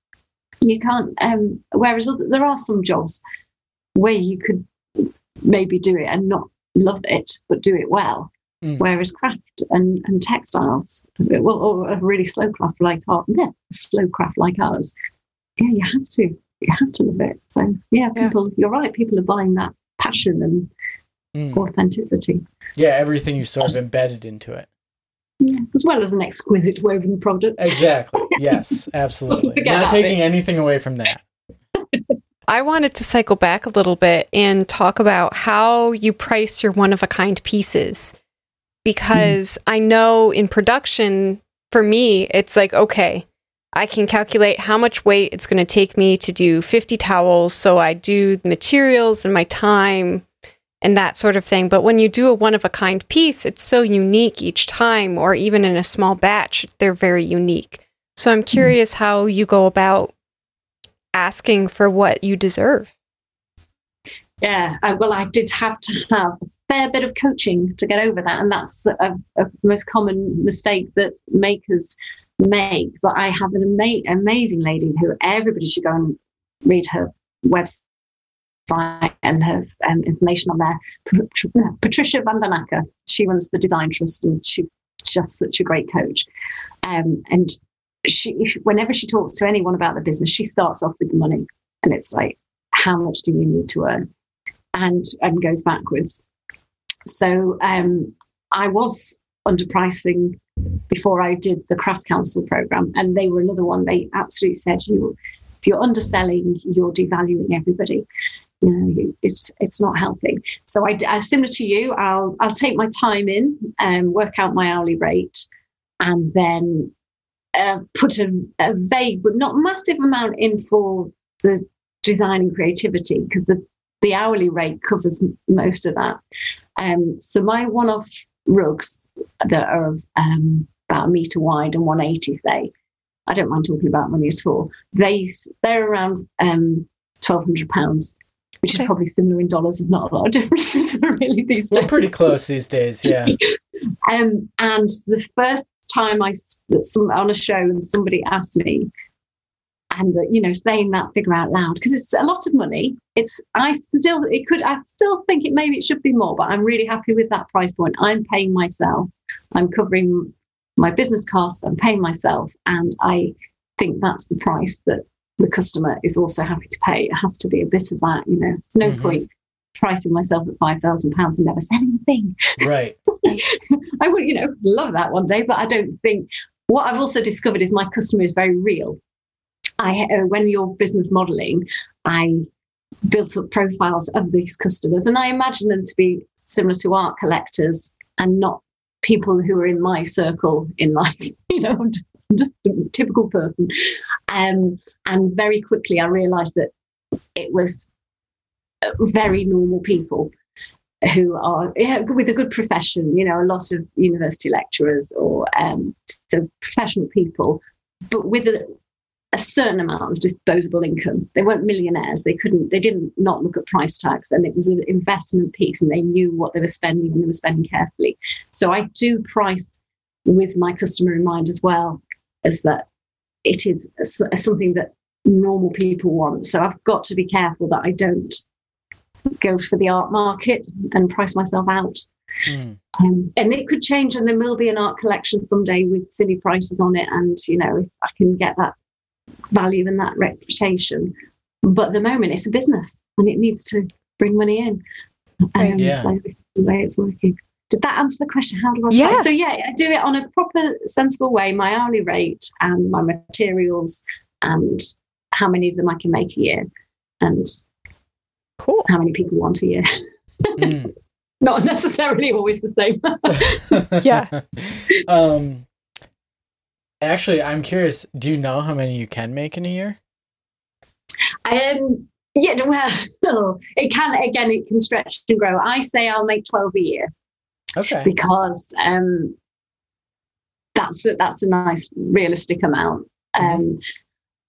You can't, um, whereas there are some jobs where you could maybe do it and not love it, but do it well. Mm. Whereas craft and, and textiles, well, or a really slow craft like art, yeah, slow craft like ours, yeah, you have to, you have to love it. So yeah, people, yeah. you're right. People are buying that passion and mm. authenticity. Yeah, everything you sort of embedded into it. Yeah, as well as an exquisite woven product. Exactly. Yes, absolutely. Not taking anything away from that. I wanted to cycle back a little bit and talk about how you price your one of a kind pieces because mm. I know in production, for me, it's like, okay, I can calculate how much weight it's going to take me to do 50 towels. So I do the materials and my time and that sort of thing. But when you do a one of a kind piece, it's so unique each time, or even in a small batch, they're very unique. So I'm hmm. curious mm. how you go about asking for what you deserve. Yeah, uh, well, I did have to have a fair bit of coaching to get over that, and that's a, a most common mistake that makers make. But I have an ama- amazing lady who everybody should go and read her website and her um, information on there. Patricia van den Akker. She runs the Design Trust, and she's just such a great coach. Um, and she, whenever she talks to anyone about the business, she starts off with the money, and it's like, how much do you need to earn, and and goes backwards. So um, I was underpricing before I did the Crafts Council program, and they were another one. They absolutely said, "You, if you're underselling, you're devaluing everybody." You know, it's it's not helping. So I, uh, similar to you, I'll I'll take my time in and work out my hourly rate, and then uh, put a, a vague but not massive amount in for the design and creativity because the the hourly rate covers most of that. Um, so my one-off rugs that are um, about a meter wide and 180, say, I don't mind talking about money at all. They they're around um, 1,200 pounds, which okay. is probably similar in dollars. There's not a lot of differences really these days. We're pretty close these days, yeah. um, and the first time I some on a show and somebody asked me, and uh, you know, saying that figure out loud because it's a lot of money. It's I still it could I still think it maybe it should be more, but I'm really happy with that price point. I'm paying myself. I'm covering my business costs. I'm paying myself, and I think that's the price that the customer is also happy to pay. It has to be a bit of that, you know. It's no mm-hmm. point pricing myself at five thousand pounds and never selling a thing. Right. I would, you know, love that one day, but I don't think. What I've also discovered is my customer is very real. I, uh, when you're business modeling, I built up profiles of these customers, and I imagine them to be similar to art collectors and not people who are in my circle in life. you know, I'm just I'm just a typical person. Um, and very quickly, I realised that it was very normal people who are yeah, with a good profession, you know, a lot of university lecturers or um, so professional people, but with a, a, certain amount of disposable income. They weren't millionaires. They couldn't, they didn't not look at price tags and it was an investment piece and they knew what they were spending and they were spending carefully. So I do price with my customer in mind as well as that it is something that normal people want. So I've got to be careful that I don't go for the art market and price myself out. Mm. Um, and it could change, and there will be an art collection someday with silly prices on it. And you know, if I can get that value and that reputation, but at the moment it's a business and it needs to bring money in. And yeah. so this is the way it's working. Did that answer the question? How do I? Yeah. So yeah, I do it on a proper, sensible way. My hourly rate and my materials and how many of them I can make a year, and Cool. How many people want a year? Mm. Not necessarily always the same. yeah. Um, actually, I'm curious. Do you know how many you can make in a year? Um. Yeah. Well, it can. Again, it can stretch and grow. I say I'll make twelve a year. Okay. Because um, that's a, that's a nice realistic amount. Mm-hmm. Um,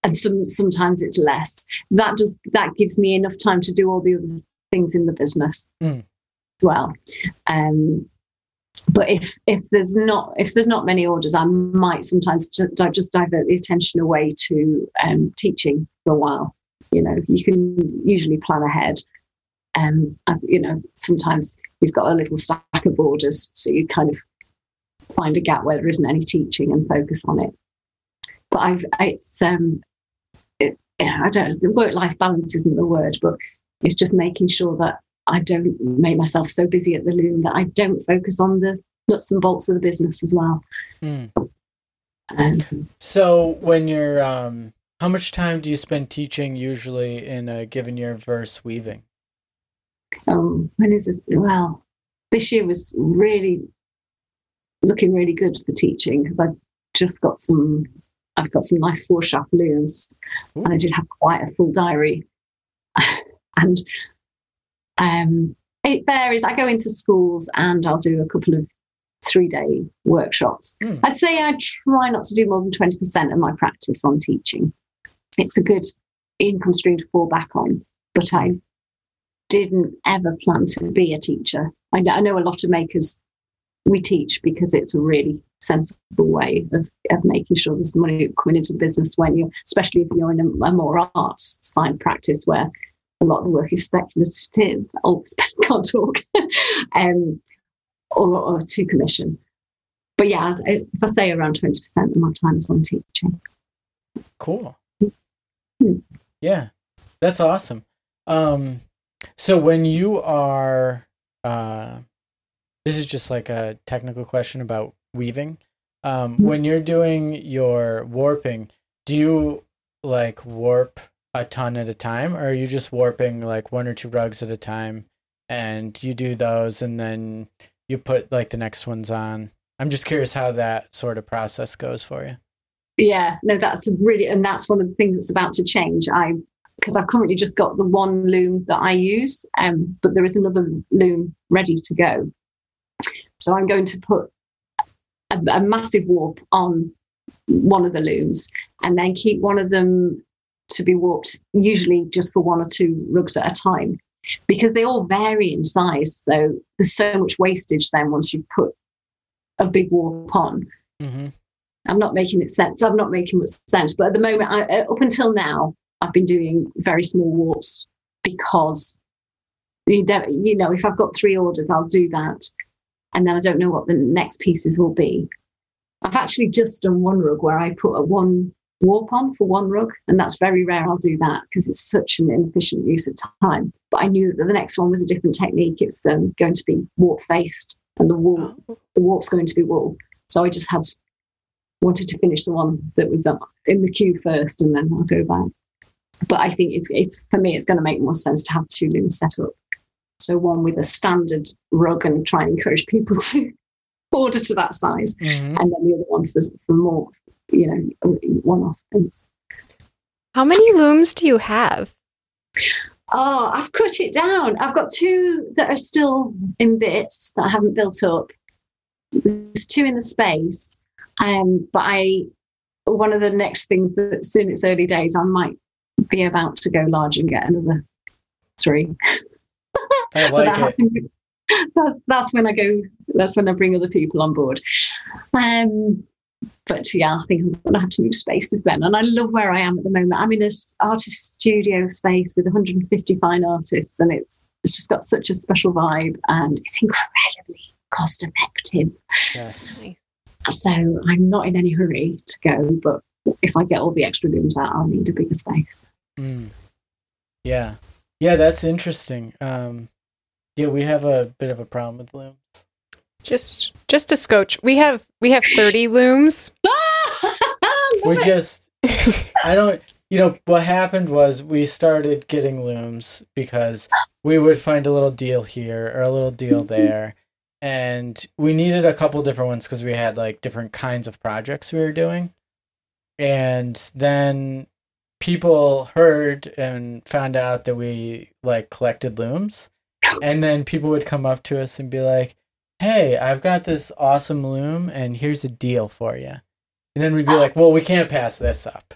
and some sometimes it's less. That just that gives me enough time to do all the other things in the business mm. as well. Um, but if if there's not if there's not many orders, I might sometimes just, divert the attention away to um, teaching for a while. You know, you can usually plan ahead. Um, you know, sometimes you've got a little stack of orders, so you kind of find a gap where there isn't any teaching and focus on it. But I've it's um, yeah, I don't, the work life balance isn't the word, but it's just making sure that I don't make myself so busy at the loom that I don't focus on the nuts and bolts of the business as well. Mm. Um, so when you're, um, how much time do you spend teaching usually in a given year versus weaving? Um, when is this? Well, this year was really looking really good for teaching because I just got some I've got some nice four shaft looms, Ooh. and I did have quite a full diary. and um, it varies. I go into schools and I'll do a couple of three day workshops. Mm. I'd say I try not to do more than 20% of my practice on teaching. It's a good income stream to fall back on, but I didn't ever plan to be a teacher. I know a lot of makers we teach because it's a really sensible way of, of making sure there's money coming into the business when you, especially if you're in a, a more arts side practice where a lot of the work is speculative. Oh, can't talk. um, or, or to commission. but yeah, if I say around 20% of my time is on teaching. Cool. Hmm. Yeah, that's awesome. Um, so when you are, uh, this is just like a technical question about weaving. Um, Mhm. when you're doing your warping, do you like warp a ton at a time, or are you just warping like one or two rugs at a time, and you do those, and then you put like the next ones on? I'm just curious how that sort of process goes for you. Yeah, no, that's really, and that's one of the things that's about to change. I, because I've currently just got the one loom that I use, um, but there is another loom ready to go. So I'm going to put a, a massive warp on one of the looms and then keep one of them to be warped, usually just for one or two rugs at a time, because they all vary in size. So there's so much wastage then once you put a big warp on. Mm-hmm. I'm not making it sense. I'm not making much sense. But at the moment, I, uh, up until now, I've been doing very small warps because you don't, you know, if I've got three orders, I'll do that, and then I don't know what the next pieces will be. I've actually just done one rug where I put a one warp on for one rug, and that's very rare. I'll do that because it's such an inefficient use of time. But I knew that the next one was a different technique. It's um, going to be warp faced, and the wool, the warp's going to be wool. So I just had wanted to finish the one that was up in the queue first, and then I'll go back. But I think it's it's for me, it's going to make more sense to have two looms set up. So one with a standard rug and try and encourage people to order to that size, Mm-hmm. and then the other one for, for more, you know, one-off things. How many looms do you have? Oh, I've cut it down. I've got two that are still in bits that I haven't built up. There's two in the space. Um, but I, one of the next things that's in its early days, I might be about to go large and get another three. I like that it. That's that's when I go. That's when I bring other people on board. Um, but yeah, I think I'm gonna have to move spaces then. And I love where I am at the moment. I'm in an artist studio space with 150 fine artists, and it's it's just got such a special vibe, and it's incredibly cost effective. Yes. So I'm not in any hurry to go, but if I get all the extra rooms out, I'll need a bigger space. Mm. Yeah. Yeah, that's interesting. Um, yeah, we have a bit of a problem with looms. Just just a scotch. We have we have 30 looms. Ah, we're just, I don't, you know, what happened was we started getting looms because we would find a little deal here or a little deal there. And we needed a couple different ones because we had like different kinds of projects we were doing. And then people heard and found out that we like collected looms. And then people would come up to us and be like, hey, I've got this awesome loom and here's a deal for you. And then we'd be like, well, we can't pass this up.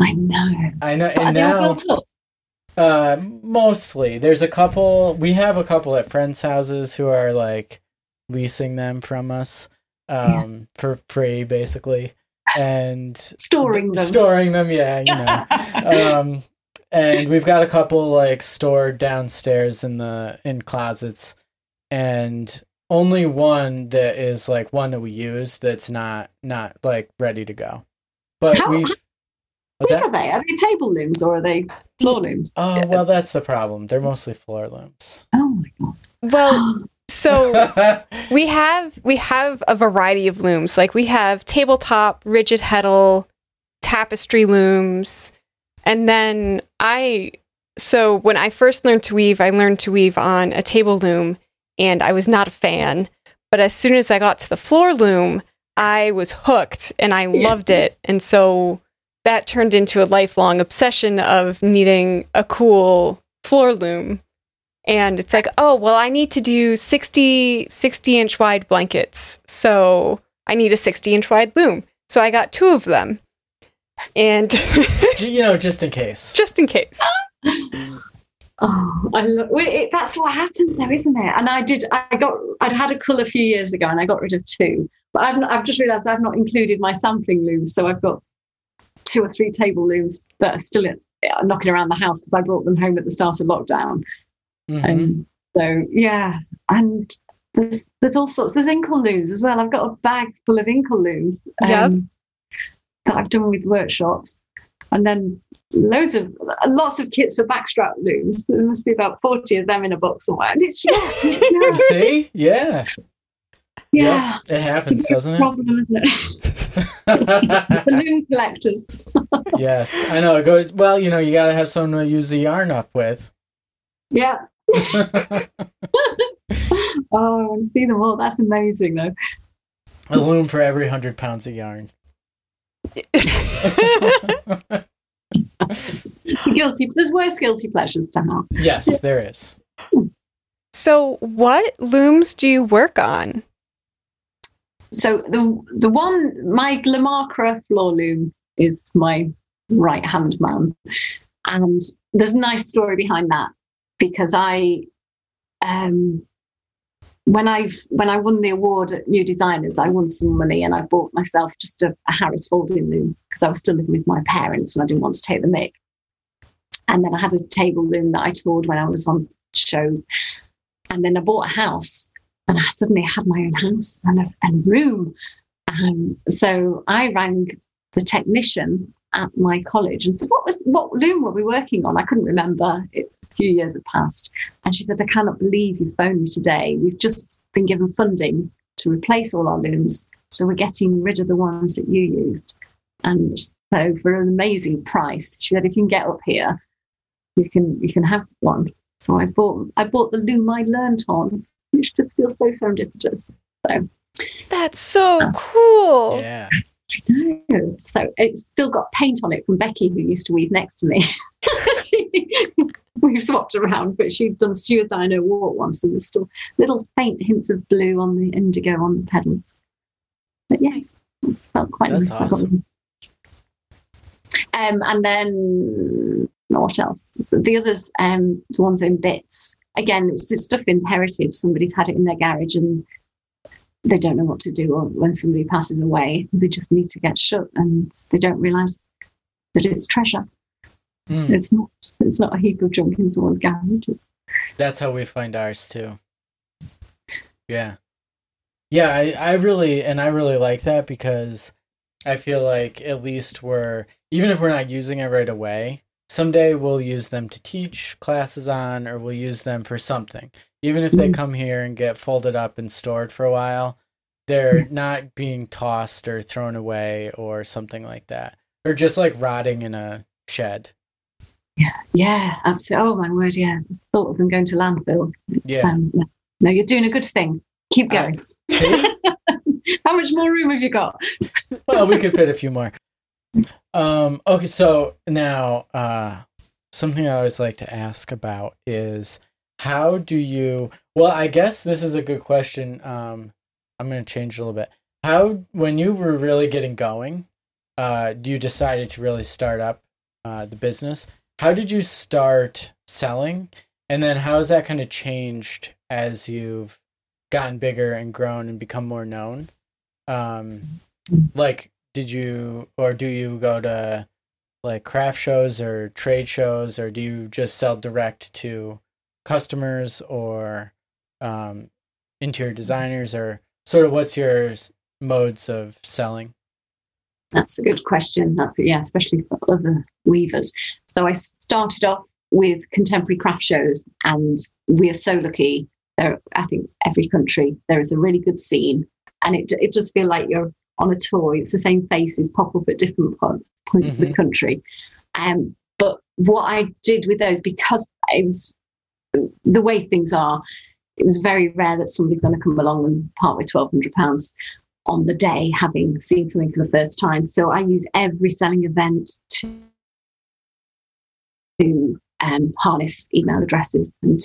I know. I know. But And now, uh, mostly, there's a couple, we have a couple at friends' houses who are like leasing them from us um, for free, basically. And Storing them. storing them, yeah, you know. um, and we've got a couple like stored downstairs in the in closets, and only one that is like one that we use that's not not like ready to go. But How- we've what's What that? are they? Are they table looms or are they floor looms? Oh well, that's the problem. They're mostly floor looms. Oh my god. Well, so we have we have a variety of looms. Like we have tabletop, rigid heddle, tapestry looms, and then I. So when I first learned to weave, I learned to weave on a table loom, and I was not a fan. But as soon as I got to the floor loom, I was hooked, and I Yeah. loved it. And so that turned into a lifelong obsession of needing a cool floor loom and it's like oh well i need to do 60 60 inch wide blankets so i need a 60 inch wide loom so i got two of them and you know, just in case. just in case Oh, I love well, it, that's what happens though, isn't it? And I did. I got. I'd had a cull a few years ago, and I got rid of two. But I've. Not, I've just realised I've not included my sampling looms, so I've got two or three table looms that are still in, uh, knocking around the house because I brought them home at the start of lockdown. Mhm. And so yeah, and there's, there's all sorts. There's inkle looms as well. I've got a bag full of inkle looms um, yep. that I've done with workshops, and then loads of lots of kits for backstrap looms. There must be about forty of them in a box somewhere. And it's yeah, yeah. see, yeah, yeah, yep, it happens, doesn't it? Problem, isn't it? Balloon collectors. yes, I know. Go well. You know, you got to have someone to use the yarn up with. Yeah. oh, I want to see them all. That's amazing, though. A loom for every hundred pounds of yarn. guilty. There's worse guilty pleasures to have. Yes, there is. So, what looms do you work on? So the the one my Glimakra floor loom is my right hand man, and there's a nice story behind that because I um when I when I won the award at New Designers, I won some money and I bought myself just a, a Harris folding loom because I was still living with my parents and I didn't want to take the mic. And then I had a table loom that I toured when I was on shows. And then I bought a house and I suddenly had my own house and a and room. Um, so I rang the technician at my college and said, "What was what loom were we working on?" I couldn't remember. It, few years had passed. And she said, I cannot believe you phoned me today. We've just been given funding to replace all our looms. So we're getting rid of the ones that you used. And so for an amazing price, she said, if you can get up here, you can you can have one. So I bought I bought the loom I learned on, which just feels so serendipitous. So that's so uh, cool. Yeah. I know. So it's still got paint on it from Becky, who used to weave next to me. she, we've swapped around, but she'd done she was dyeing her warp once, and there's still little faint hints of blue on the indigo on the petals. But yes, it felt quite That's nice. Awesome. Um, and then what else? The others, um, the ones in bits. Again, it's just stuff inherited. Somebody's had it in their garage and they don't know what to do. Or when somebody passes away, they just need to get shut, and they don't realise that it's treasure. Mm. It's not. It's not a heap of junk in someone's garage. That's how we find ours too. Yeah, yeah. I I really and I really like that because I feel like at least we're even if we're not using it right away, someday we'll use them to teach classes on, or we'll use them for something. Even if they mm. come here and get folded up and stored for a while, they're mm. not being tossed or thrown away or something like that, or just like rotting in a shed. Yeah, yeah, absolutely. Oh my word, yeah. The thought of them going to landfill. It's, yeah. Um, no, you're doing a good thing. Keep going. Uh, How much more room have you got? well, we could fit a few more. Um, okay, so now uh, something I always like to ask about is how do you? Well, I guess this is a good question. Um, I'm going to change a little bit. How, when you were really getting going, uh, you decided to really start up uh, the business how did you start selling and then how has that kind of changed as you've gotten bigger and grown and become more known um like did you or do you go to like craft shows or trade shows or do you just sell direct to customers or um interior designers or sort of what's your modes of selling that's a good question. That's yeah, especially for other weavers. So I started off with contemporary craft shows, and we are so lucky. There, I think every country there is a really good scene, and it it does feel like you're on a tour. It's the same faces pop up at different points mm-hmm. of the mm-hmm. country. Um, but what I did with those, because it was the way things are, it was very rare that somebody's going to come along and part with twelve hundred pounds on the day having seen something for the first time. So I use every selling event to, to um, harness email addresses. And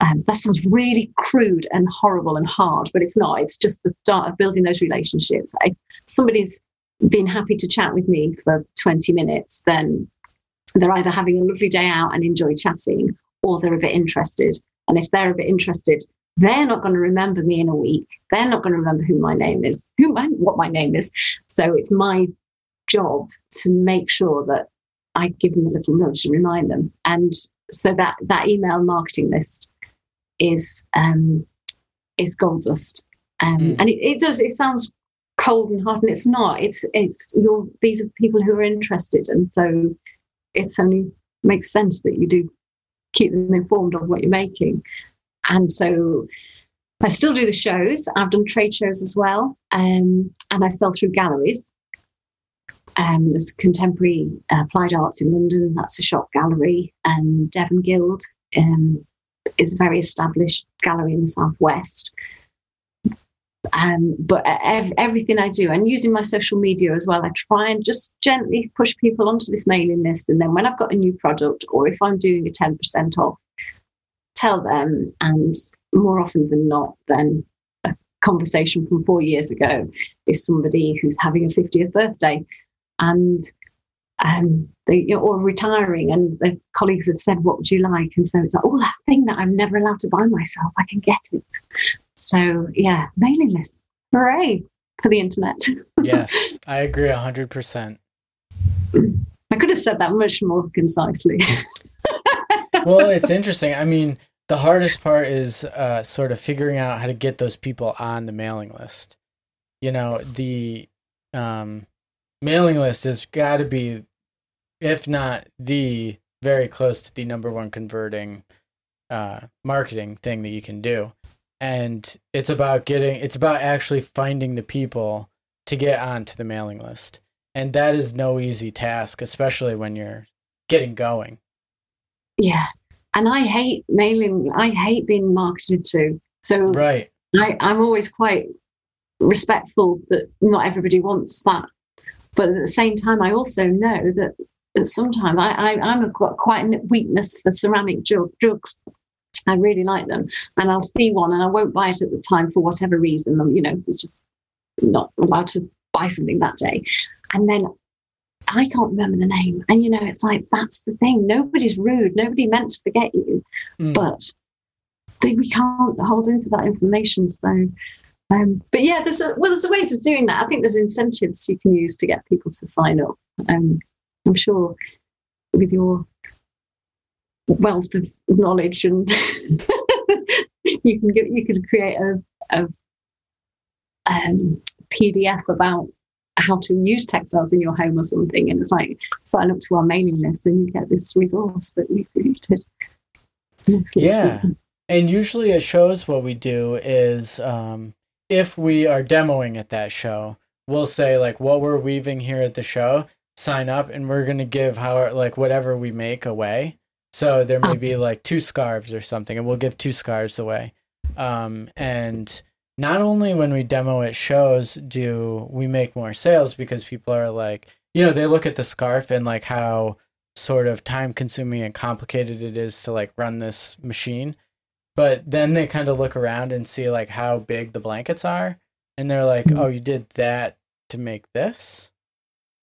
um, that sounds really crude and horrible and hard, but it's not. It's just the start of building those relationships. If somebody's been happy to chat with me for 20 minutes, then they're either having a lovely day out and enjoy chatting or they're a bit interested. And if they're a bit interested, they're not going to remember me in a week. They're not going to remember who my name is, who my, what my name is. So it's my job to make sure that I give them a little nudge and remind them. And so that that email marketing list is um, is gold dust. Um, mm. And it, it, does, it sounds cold and hot, and it's not. It's, it's, you're, these are people who are interested. And so it only makes sense that you do keep them informed of what you're making. And so I still do the shows. I've done trade shows as well, um, and I sell through galleries. Um, there's Contemporary uh, Applied Arts in London. That's a shop gallery, and Devon Guild um, is a very established gallery in the southwest. Um, but ev- everything I do, and using my social media as well, I try and just gently push people onto this mailing list. And then when I've got a new product, or if I'm doing a 10% off, tell them. And more often than not, then a conversation from four years ago is somebody who's having a 50th birthday and um, they, you know, or retiring, and the colleagues have said, "What would you like?" And so it's like, "Oh, that thing that I'm never allowed to buy myself, I can get it." So yeah, mailing list, hooray for the internet. yes, I agree hundred percent. I could have said that much more concisely. well, it's interesting. I mean, the hardest part is uh, sort of figuring out how to get those people on the mailing list. You know, the um, mailing list has got to be, if not the very close to the number one converting uh, marketing thing that you can do. And it's about getting, it's about actually finding the people to get onto the mailing list. And that is no easy task, especially when you're getting going. Yeah and I hate mailing. I hate being marketed to. So right, I, I'm always quite respectful that not everybody wants that, but at the same time, I also know that sometimes I, I I'm a, got quite a weakness for ceramic jug, jugs. I really like them, and I'll see one and I won't buy it at the time for whatever reason. I'm, you know, it's just not allowed to buy something that day, and then I can't remember the name. And you know, it's like that's the thing. Nobody's rude. Nobody meant to forget you, mm. but we can't hold into that information. So, um, but yeah, there's a, well, there's ways of doing that. I think there's incentives you can use to get people to sign up. Um, I'm sure with your wealth of knowledge and you can get you could create a, a um, PDF about how to use textiles in your home or something. And it's like sign up to our mailing list and you get this resource that we've created. Yeah. And usually at shows, what we do is um, if we are demoing at that show, we'll say like what we're weaving here at the show, sign up, and we're gonna give how like whatever we make away. So there may be like two scarves or something, and we'll give two scarves away. Um, and not only when we demo at shows do we make more sales because people are like, you know, they look at the scarf and like how sort of time consuming and complicated it is to like run this machine. But then they kind of look around and see like how big the blankets are. And they're like, mm-hmm. oh, you did that to make this?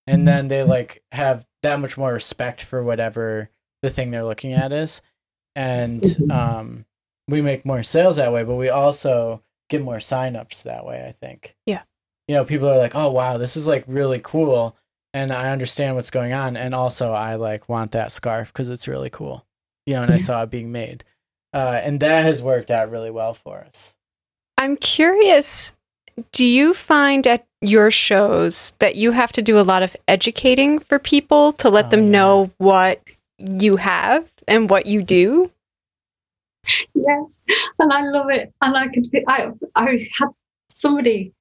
And mm-hmm. then they like have that much more respect for whatever the thing they're looking at is. And mm-hmm. um, we make more sales that way, but we also get more signups that way, I think. Yeah. You know, people are like, "Oh, wow, this is like really cool." And I understand what's going on and also I like want that scarf cuz it's really cool. You know, and yeah. I saw it being made. Uh, and that has worked out really well for us. I'm curious, do you find at your shows that you have to do a lot of educating for people to let oh, them yeah. know what you have and what you do? yes, and I love it. And I could, I, I had somebody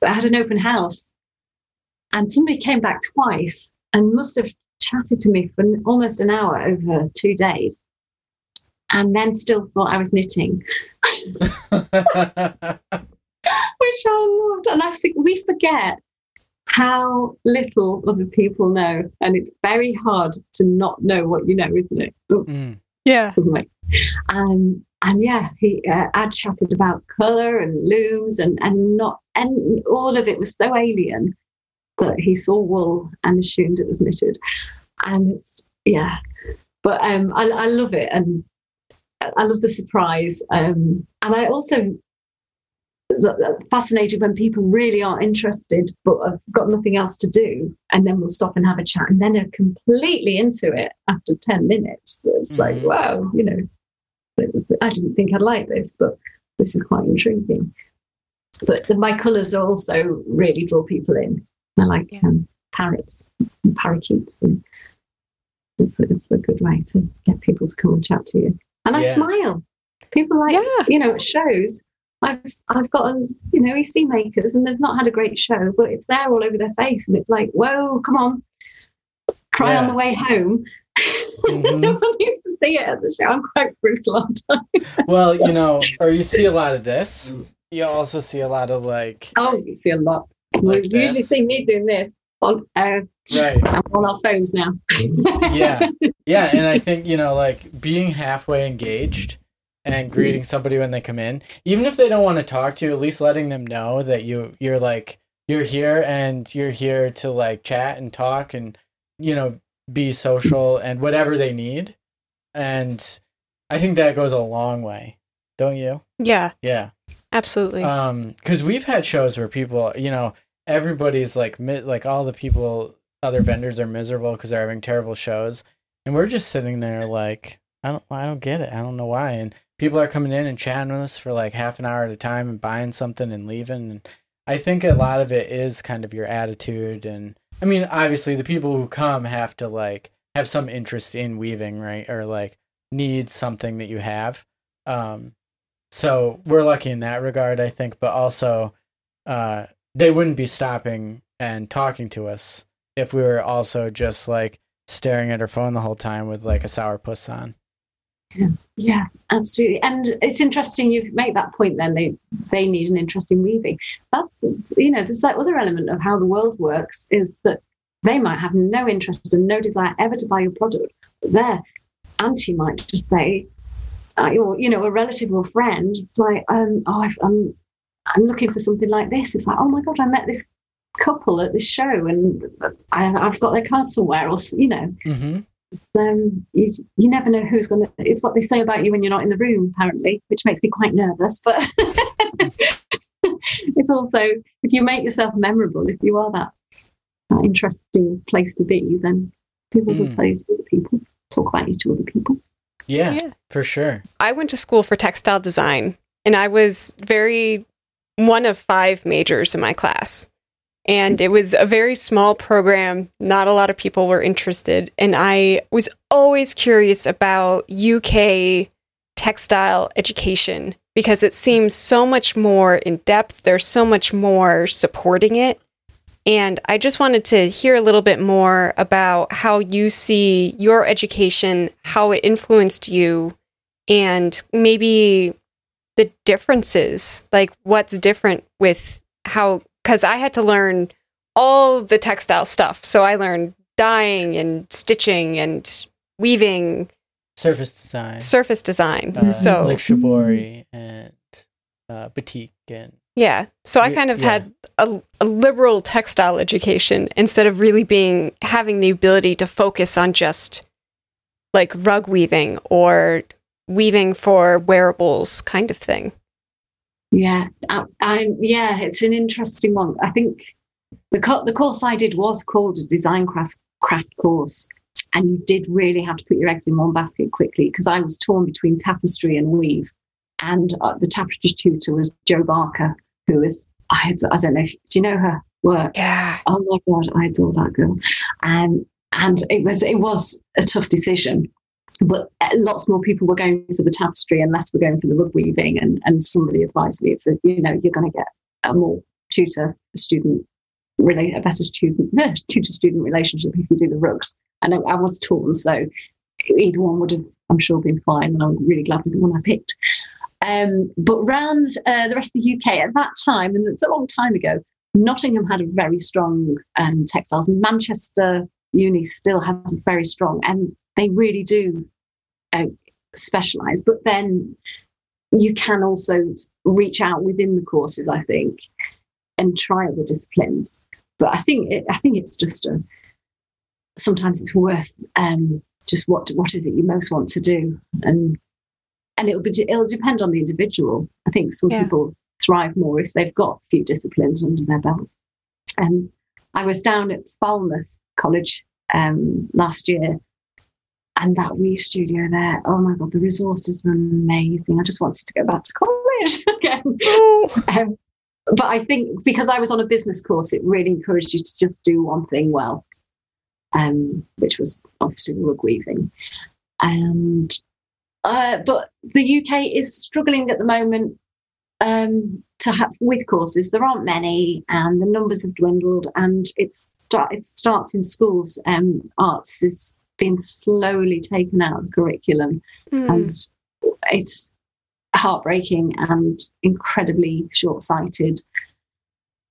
that had an open house, and somebody came back twice and must have chatted to me for almost an hour over two days, and then still thought I was knitting. Which I loved, and I think we forget how little other people know, and it's very hard to not know what you know, isn't it? Mm. Yeah. Um, and yeah, he uh, I'd chatted about colour and looms and and not and all of it was so alien that he saw wool and assumed it was knitted. And it's yeah, but um, I, I love it and I love the surprise. Um, and I also fascinated when people really are interested but have got nothing else to do and then we'll stop and have a chat and then they're completely into it after 10 minutes it's mm-hmm. like wow you know I didn't think I'd like this, but this is quite intriguing. But the, my colours also really draw people in. I like yeah. um, parrots and parakeets, and it's, it's, a good way to get people to come and chat to you. And I yeah. smile. People like, yeah. you know, it shows. I've I've gotten, you know, EC makers and they've not had a great show, but it's there all over their face, and it's like, whoa, come on, cry yeah. on the way home. Mm-hmm. no one used to see it at the show. I'm quite brutal on time. well, you know, or you see a lot of this. You also see a lot of like. Oh, you see a lot. Like you usually see me doing this on uh, right I'm on our phones now. yeah, yeah, and I think you know, like being halfway engaged and greeting somebody when they come in, even if they don't want to talk to you, at least letting them know that you you're like you're here and you're here to like chat and talk and you know be social and whatever they need, and I think that goes a long way, don't you? Yeah. Yeah. Absolutely. Um, because we've had shows where people, you know, everybody's like like all the people other vendors are miserable because they're having terrible shows and we're just sitting there like i don't i don't get it i don't know why and people are coming in and chatting with us for like half an hour at a time and buying something and leaving and i think a lot of it is kind of your attitude and i mean obviously the people who come have to like have some interest in weaving right or like need something that you have um so we're lucky in that regard i think but also uh they wouldn't be stopping and talking to us if we were also just like staring at our phone the whole time with like a sourpuss on. Yeah, absolutely. And it's interesting you make that point. Then they they need an interesting weaving. That's you know there's that other element of how the world works is that they might have no interest and no desire ever to buy your product. But their auntie might just say, uh, or you know, a relative or friend, it's like, um, oh, i am I'm looking for something like this. It's like, oh my God, I met this couple at this show and I, have got their card somewhere, or, you know. Mm-hmm. Um, you, you never know who's going to, it's what they say about you when you're not in the room, apparently, which makes me quite nervous. But it's also, if you make yourself memorable, if you are that, that interesting place to be, then people mm. will say to other people, talk about you to other people. Yeah, yeah, for sure. I went to school for textile design and I was very one of five majors in my class. And it was a very small program. Not a lot of people were interested. And I was always curious about UK textile education because it seems so much more in depth. There's so much more supporting it. And I just wanted to hear a little bit more about how you see your education, how it influenced you, and maybe the differences, like what's different with how, because I had to learn all the textile stuff. So I learned dyeing and stitching and weaving, surface design, surface design. Uh, so like shibori and uh, batik and yeah. So I kind of yeah. had a, a, liberal textile education instead of really being having the ability to focus on just like rug weaving or weaving for wearables kind of thing. Yeah, I, I, yeah, it's an interesting one. I think the co- the course I did was called a design craft craft course, and you did really have to put your eggs in one basket quickly because I was torn between tapestry and weave, and uh, the tapestry tutor was Jo Barker, who is I had, I don't know, if, do you know her work? Yeah. Oh my god, I adore that girl, and and it was it was a tough decision but lots more people were going for the tapestry and less were going for the rug weaving. And, and somebody advised me that, you know, you're going to get a more tutor student, really a better student, tutor student relationship if you do the rugs. And I, I was torn. So either one would have, I'm sure, been fine. And I'm really glad with the one I picked. Um, but around uh, the rest of the UK at that time, and it's a long time ago, Nottingham had a very strong um, textiles. Manchester Uni still has very strong, and they really do uh, specialize. But then you can also reach out within the courses, I think, and try other disciplines. But I think it, I think it's just a sometimes it's worth um, just what what is it you most want to do, and and it'll be it'll depend on the individual. I think some yeah. people thrive more if they've got a few disciplines under their belt. And um, I was down at Falmouth College um, last year and that weave studio there, oh my God, the resources were amazing. I just wanted to go back to college. again. Oh. Um, but I think because I was on a business course, it really encouraged you to just do one thing well, um, which was obviously rug weaving. And uh, but the UK is struggling at the moment um, to have with courses. There aren't many, and the numbers have dwindled. And it's it starts in schools. Um, arts is being slowly taken out of the curriculum, mm. and it's heartbreaking and incredibly short sighted.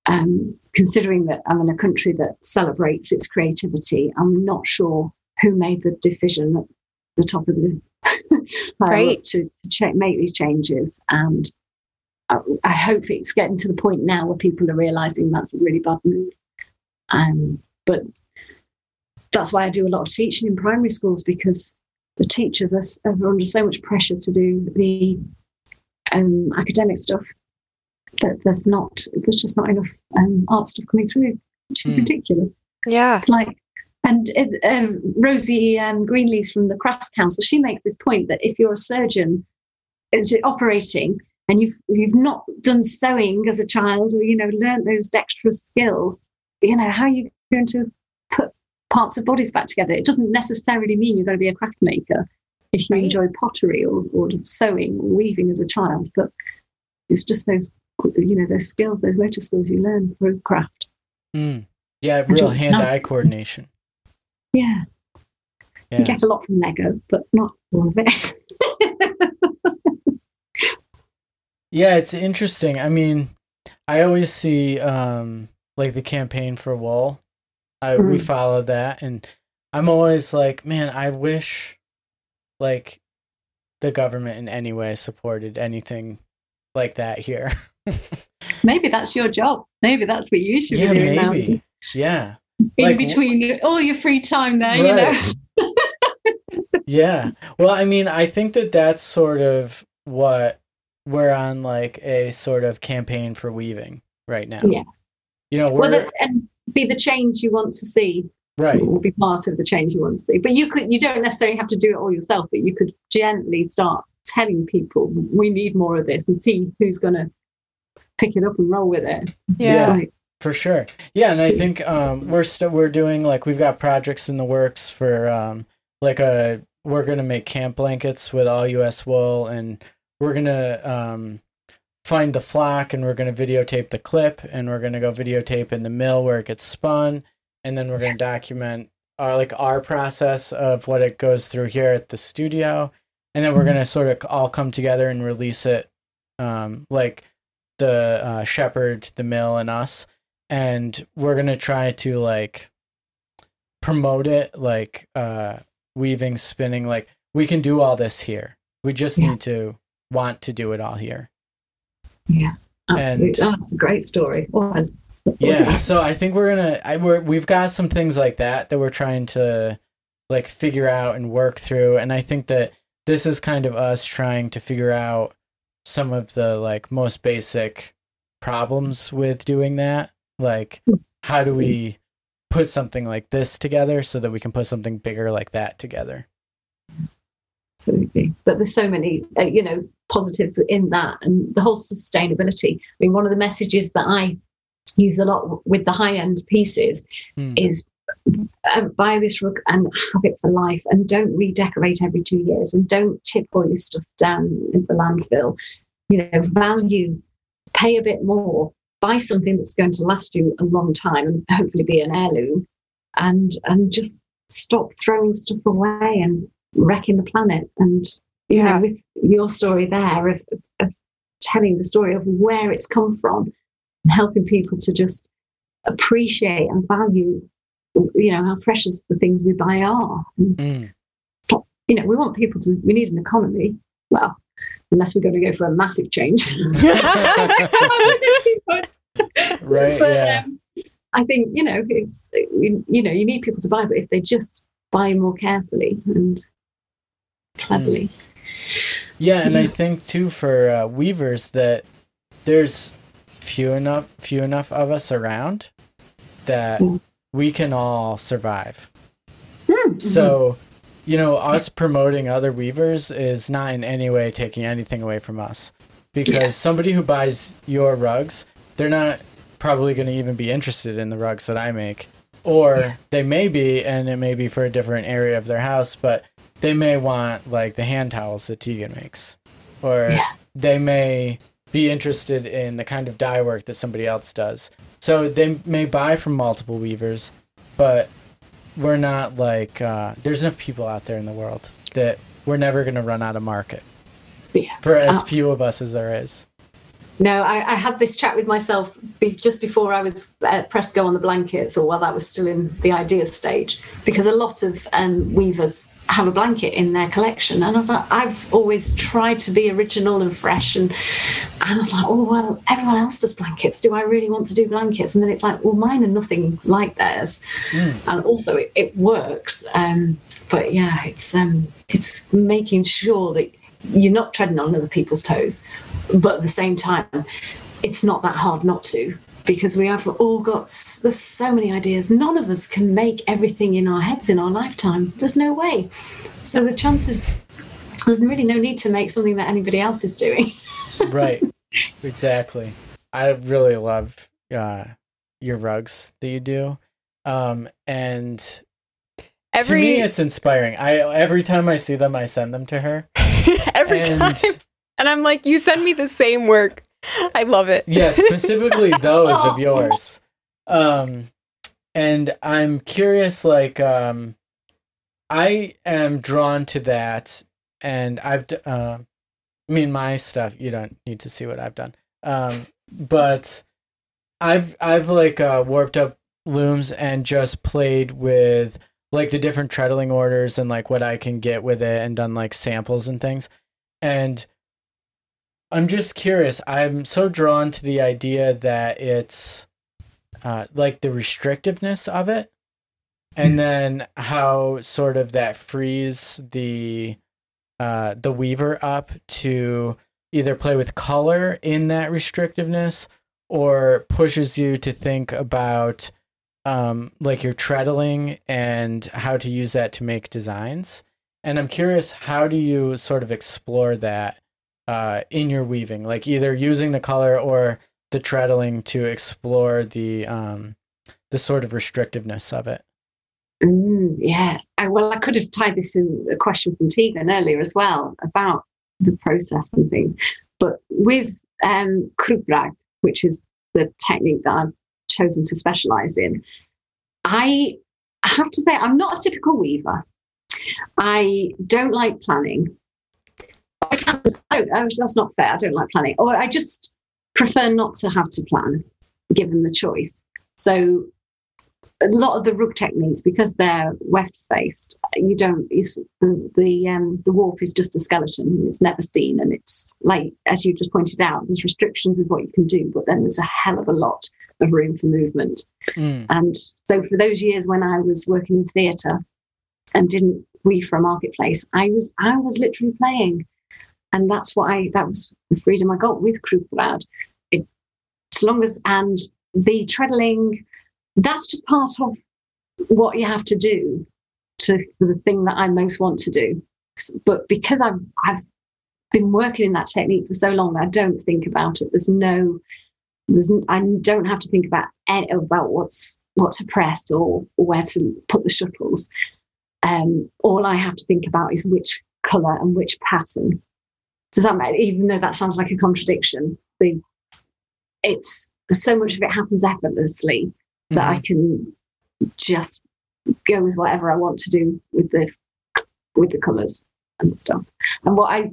Um, considering that I'm in a country that celebrates its creativity, I'm not sure who made the decision at the top of the right. to, to check, make these changes. And I, I, hope it's getting to the point now where people are realizing that's a really bad move. Um, but that's why I do a lot of teaching in primary schools because the teachers are, are under so much pressure to do the um, academic stuff that there's not there's just not enough um, art stuff coming through, which is mm. ridiculous. Yeah, it's like and um, Rosy um, Greenlees from the Crafts Council, she makes this point that if you're a surgeon operating and you've you've not done sewing as a child or you know learned those dexterous skills, you know how are you going to put parts of bodies back together? It doesn't necessarily mean you're going to be a craft maker if you right. enjoy pottery or, or sewing or weaving as a child. But it's just those, you know, those skills, those motor skills you learn through craft. Mm. Yeah, real hand-eye coordination. Yeah. yeah. You get a lot from Lego, but not all of it. yeah, it's interesting. I mean, I always see um like the campaign for wool. I mm. we follow that and I'm always like, man, I wish like the government in any way supported anything like that here. maybe that's your job. Maybe that's what you should yeah, be doing maybe. now. Yeah. In like, between all your free time there, right. you know. yeah. Well, I mean, I think that that's sort of what we're on like a sort of campaign for weaving right now. Yeah. You know, well, that's and be the change you want to see. Right. Will be part of the change you want to see. But you could you don't necessarily have to do it all yourself but you could gently start telling people we need more of this and see who's going to pick it up and roll with it. Yeah, yeah for sure. Yeah and i think um we're still we're doing like we've got projects in the works for um like a we're going to make camp blankets with all us wool and we're going to um find the flock and we're going to videotape the clip and we're going to go videotape in the mill where it gets spun. And then we're going to document our like our process of what it goes through here at the studio. And then we're going to sort of all come together and release it um, like the uh, shepherd the mill and us. And we're going to try to like promote it like uh, weaving spinning like we can do all this here. We just yeah. need to want to do it all here yeah absolutely. And, oh, that's a great story. Yeah so i think we're gonna I, we're, we've got some things like that that we're trying to like figure out and work through and i think that this is kind of us trying to figure out some of the like most basic problems with doing that. Like how do we put something like this together so that we can put something bigger like that together absolutely. But there's so many uh, you know positives in that and the whole sustainability. I mean one of the messages that i use a lot with the high end pieces mm. is uh, buy this rug and have it for life and don't redecorate every two years and don't tip all your stuff down in the landfill. You know value pay a bit more buy something that's going to last you a long time and hopefully be an heirloom and and just stop throwing stuff away and wrecking the planet and you yeah. know with your story there of, of telling the story of where it's come from and helping people to just appreciate and value, you know, how precious the things we buy are. Mm. Stop, you know, we want people to, we need an economy. Well, unless we're going to go for a massive change. right. But, yeah. Um, I think, you know, it's, you know, you need people to buy, but if they just buy more carefully and cleverly. Mm. Yeah, and I think too for uh, weavers that there's few enough few enough of us around that mm. we can all survive. Mm-hmm. So, you know, us promoting other weavers is not in any way taking anything away from us. because Yeah. somebody who buys your rugs, they're not probably going to even be interested in the rugs that I make. Or they may be, and it may be for a different area of their house, but they may want like the hand towels that Tegan makes. Or Yeah. they may be interested in the kind of dye work that somebody else does. So they may buy from multiple weavers, but we're not like uh, there's enough people out there in the world that we're never going to run out of market Yeah. for as Abs- few of us as there is. No, I, I had this chat with myself be, just before I was uh, pressed go on the blankets, or while that was still in the idea stage, because a lot of um, weavers have a blanket in their collection, and I was like, I've always tried to be original and fresh, and and I was like, oh well, everyone else does blankets. Do I really want to do blankets? And then it's like, well, mine are nothing like theirs, and also it, it works. Um, but yeah, it's um, it's making sure that you're not treading on other people's toes, but at the same time, it's not that hard not to because we have all got there's so many ideas. None of us can make everything in our heads in our lifetime. There's no way. So the chances there's really no need to make something that anybody else is doing. right. Exactly. I really love uh, your rugs that you do. Um, and to Every me, it's inspiring. I every time I see them, I send them to her. every and- time, and I'm like, you send me the same work. I love it. Yeah, specifically those of yours. Um, and I'm curious, like, um, I am drawn to that, and I've, uh, I mean, my stuff. You don't need to see what I've done, um, but I've, I've like uh, warped up looms and just played with like the different treadling orders and like what I can get with it, and done like samples and things, and I'm just curious. I'm so drawn to the idea that it's uh, like the restrictiveness of it, and then how sort of that frees the uh, the weaver up to either play with color in that restrictiveness or pushes you to think about um, like your treadling and how to use that to make designs. And I'm curious, how do you sort of explore that uh, in your weaving, like either using the color or the treadling to explore the um, the sort of restrictiveness of it. Mm, yeah. I, well, I could have tied this in a question from Tegan earlier as well about the process and things. But with um, which is the technique that I've chosen to specialize in, I have to say I'm not a typical weaver. I don't like planning. I can't, oh, that's not fair. I don't like planning. Or I just prefer not to have to plan, given the choice. So a lot of the rug techniques, because they're weft based, you don't. You, the the um, the warp is just a skeleton. It's never seen, and it's like as you just pointed out, there's restrictions with what you can do, but then there's a hell of a lot of room for movement. Mm. And so for those years when I was working in theatre and didn't weave for a marketplace, I was I was literally playing. And that's what I that was the freedom I got with Krokbragd. It as long as and the treadling, that's just part of what you have to do to the thing that I most want to do. But because I've I've been working in that technique for so long, I don't think about it. There's no there's I don't have to think about any, about what's what to press or, or where to put the shuttles. Um, all I have to think about is which color and which pattern. Does that matter? Even though that sounds like a contradiction, the, it's so much of it happens effortlessly that I can just go with whatever I want to do with the with the colors and stuff. And what I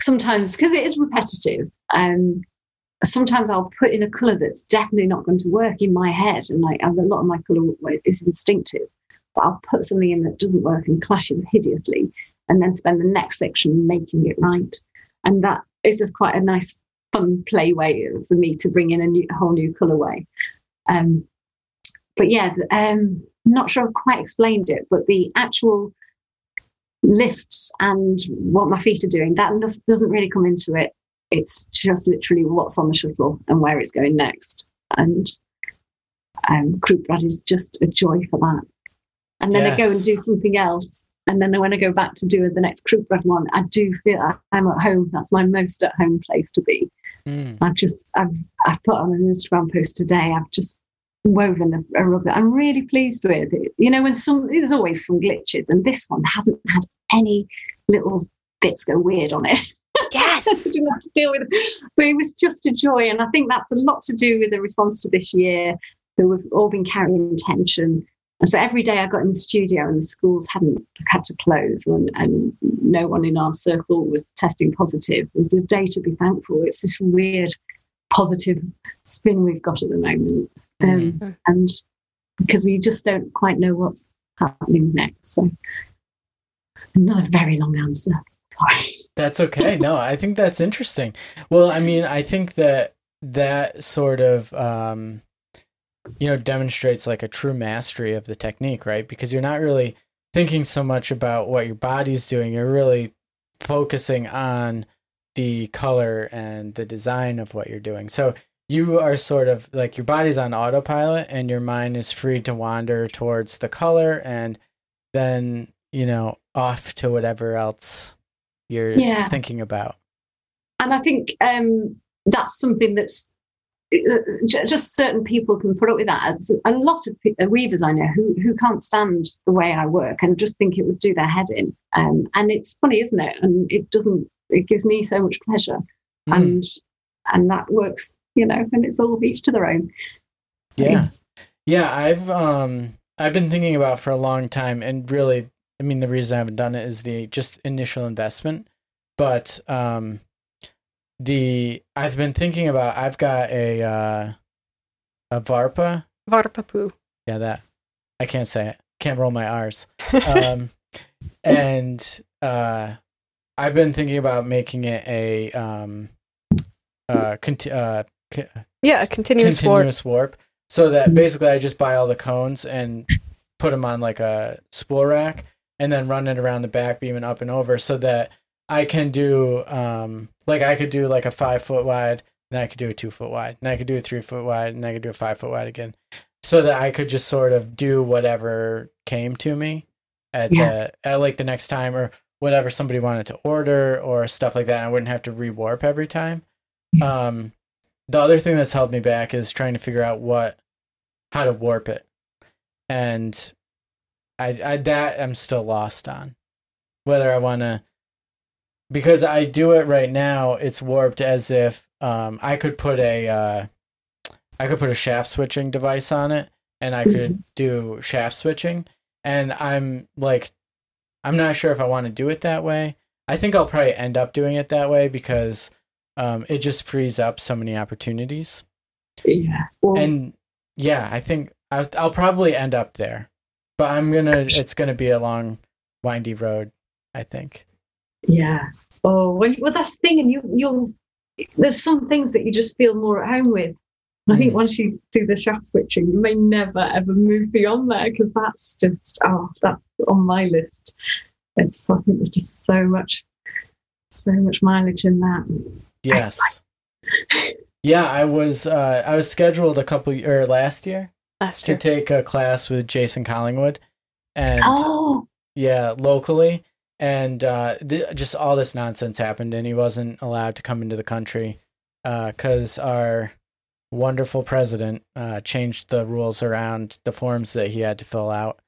sometimes because it is repetitive, um, sometimes I'll put in a color that's definitely not going to work in my head, and like a lot of my color is instinctive. But I'll put something in that doesn't work and clashes hideously, and then spend the next section making it right. And that is a quite a nice, fun play way for me to bring in a, new, a whole new colorway. Um, but yeah, um, not sure I've quite explained it, but the actual lifts and what my feet are doing, that doesn't really come into it. It's just literally what's on the shuttle and where it's going next. And um, Brad is just a joy for that. And then I go and do something else And then when I go back to do the next crew one, I do feel I'm at home. That's my most at home place to be. Mm. I've just, I've, I've put on an Instagram post today. I've just woven a, a, rug that I'm really pleased with. It, You know, when some, there's always some glitches, and this one hasn't had any little bits go weird on it. Yes. didn't have to deal with it. But it was just a joy. And I think that's a lot to do with the response to this year. That we've all been carrying tension and so every day I got in the studio and the schools hadn't had to close and, and no one in our circle was testing positive. It was a day to be thankful. It's this weird positive spin we've got at the moment. Um, mm-hmm. And because we just don't quite know what's happening next. So another very long answer. That's okay. No, I think that's interesting. Well, I mean, I think that that sort of um, you know demonstrates like a true mastery of the technique right? Because you're not really thinking so much about what your body's doing. You're really focusing on the color and the design of what you're doing. So you are sort of like your body's on autopilot and your mind is free to wander towards the color and then you know off to whatever else you're yeah. thinking about. And i think um that's something that's just certain people can put up with that. a lot of weavers I know who who can't stand the way I work and just think it would do their head in. Um, and it's funny, isn't it? And it doesn't. It gives me so much pleasure, mm. and and that works, you know. And it's all each to their own. Yeah, yeah. I've um I've been thinking about for a long time, and really, I mean, the reason I haven't done it is the just initial investment, but um the I've been thinking about I've got a uh a Varpa. Varpapuu. Yeah, that. I can't say it. Can't roll my R's. Um and uh I've been thinking about making it a um uh, conti- uh yeah, a continuous, continuous warp. warp. So that basically I just buy all the cones and put them on like a spool rack and then run it around the back beam and up and over so that I can do um like I could do like a five foot wide, and I could do a two foot wide, and I could do a three foot wide, and I could do a five foot wide again, so that I could just sort of do whatever came to me at yeah. the at like the next time or whatever somebody wanted to order or stuff like that. I wouldn't have to rewarp every time. Yeah. Um, the other thing that's held me back is trying to figure out what how to warp it, and I, I that I'm still lost on whether I want to because I do it right now, it's warped as if um, I could put a uh, I could put a shaft switching device on it, and I could mm-hmm. do shaft switching. And I'm like, I'm not sure if I want to do it that way. I think I'll probably end up doing it that way because um, it just frees up so many opportunities. Yeah. Well, and yeah, I think I'll, I'll probably end up there, but I'm gonna. It's gonna be a long, windy road. I think. Yeah. Oh, well, well, that's the thing, and you you'll there's some things that you just feel more at home with. I think mm. once you do the shaft switching, you may never ever move beyond there because that's just oh, that's on my list. It's I think there's just so much, so much mileage in that. Yes. yeah, I was uh, I was scheduled a couple or last year last year. to take a class with Jason Collingwood, and oh. yeah, locally, and uh, th- just all this nonsense happened, and he wasn't allowed to come into the country because uh, our wonderful president uh, changed the rules around the forms that he had to fill out,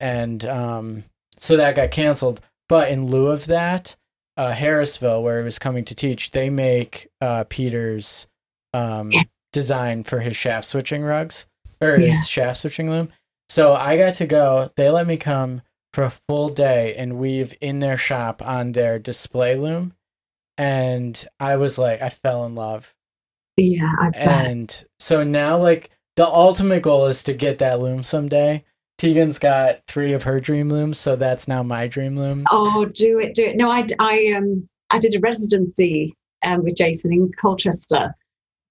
and um, so that got canceled. But in lieu of that, uh, Harrisville, where he was coming to teach, they make uh, Peter's um, design for his shaft switching rugs or yeah. his shaft switching loom. So I got to go. They let me come for a full day and weave in their shop on their display loom. And I was like, I fell in love. Yeah. I and so now, like, the ultimate goal is to get that loom someday. Tegan's got three of her dream looms, so that's now my dream loom. Oh, do it, do it. No, I, I, um, I did a residency um, with Jason in Colchester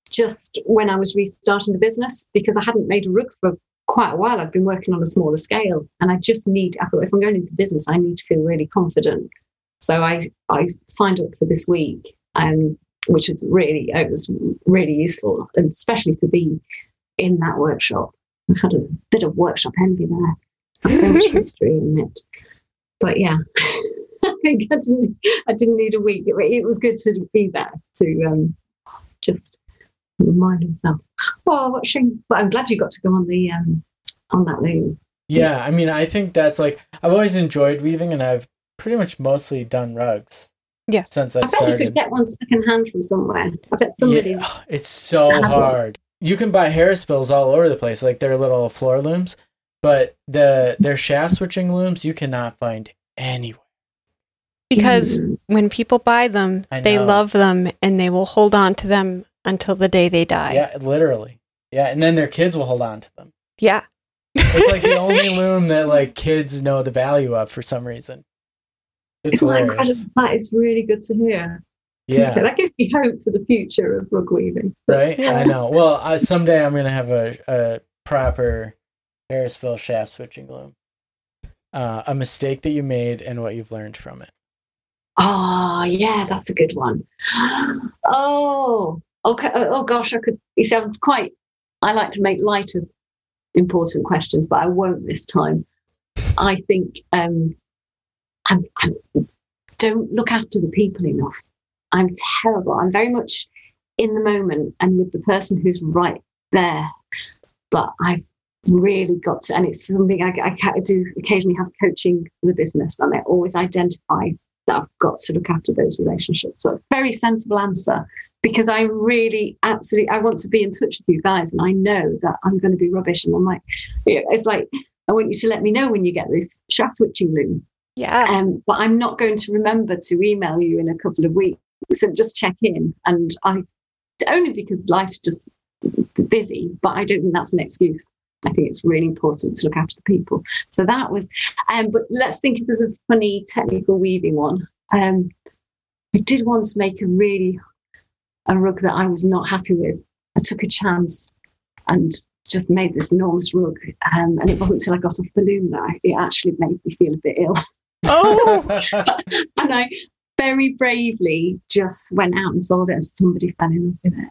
just when I was restarting the business because I hadn't made a rug for quite a while. I'd been working on a smaller scale, and I just need. I thought if I'm going into business, I need to feel really confident. So I I signed up for this week, um, which was really it was really useful, and especially to be in that workshop. I had a bit of workshop envy there. So much history in it. but yeah, I think I didn't, I didn't need a week. It, it was good to be there to um, just remind myself. Oh, what shame! But I'm glad you got to go on the um, on that loom. Yeah, I mean, I think that's like I've always enjoyed weaving, and I've pretty much mostly done rugs. Yeah, since I, I started. bet you could get one second hand from somewhere. I bet somebody. Yeah, it's so hard. You can buy Harrisvilles all over the place, like their little floor looms, but the their shaft switching looms you cannot find anywhere. Because mm. when people buy them, they love them and they will hold on to them until the day they die. Yeah, literally. Yeah, and then their kids will hold on to them. Yeah. it's like the only loom that like kids know the value of for some reason. It's hilarious. That is really good to hear. Yeah, that gives me hope for the future of rug weaving. Right, yeah. I know. Well, I, someday I'm gonna have a, a proper Harrisville shaft switching loom. Uh, a mistake that you made and what you've learned from it. Oh yeah, that's a good one. Oh, okay. Oh, oh gosh, I could. You see, I'm quite. I like to make light of important questions, but I won't this time. I think um, I'm, I'm, don't look after the people enough. I'm terrible. I'm very much in the moment and with the person who's right there. But I've really got to, and it's something I, I do occasionally have coaching for the business, and I always identify that I've got to look after those relationships. So, a very sensible answer because I really absolutely I want to be in touch with you guys, and I know that I'm going to be rubbish. And I'm like, it's like I want you to let me know when you get this shaft switching loom yeah. Um, but I'm not going to remember to email you in a couple of weeks and just check in. And I only because life's just busy, but I don't think that's an excuse. I think it's really important to look after the people. So that was, um, but let's think if there's a funny technical weaving one. Um, I did once make a really a rug that I was not happy with. I took a chance and just made this enormous rug, um, and it wasn't until I got off the loom that I, it actually made me feel a bit ill. Oh. and I very bravely just went out and sold it, and somebody fell in love with it.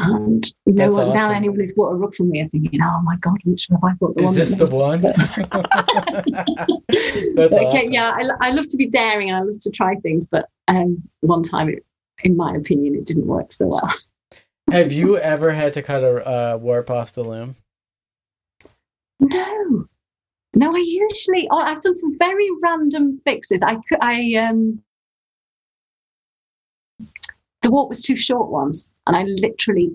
And no one, awesome. now anyone who's bought a rug from me are thinking, "Oh my god, which have I bought the Is one?" Is this the one? That's okay, awesome. yeah, I, I, love to be daring and I love to try things, but um, one time, it, in my opinion, it didn't work so well. Have you ever had to cut a uh, warp off the loom? No, no, I usually, oh, I've done some very random fixes. I, I, um, the warp was too short once, and I literally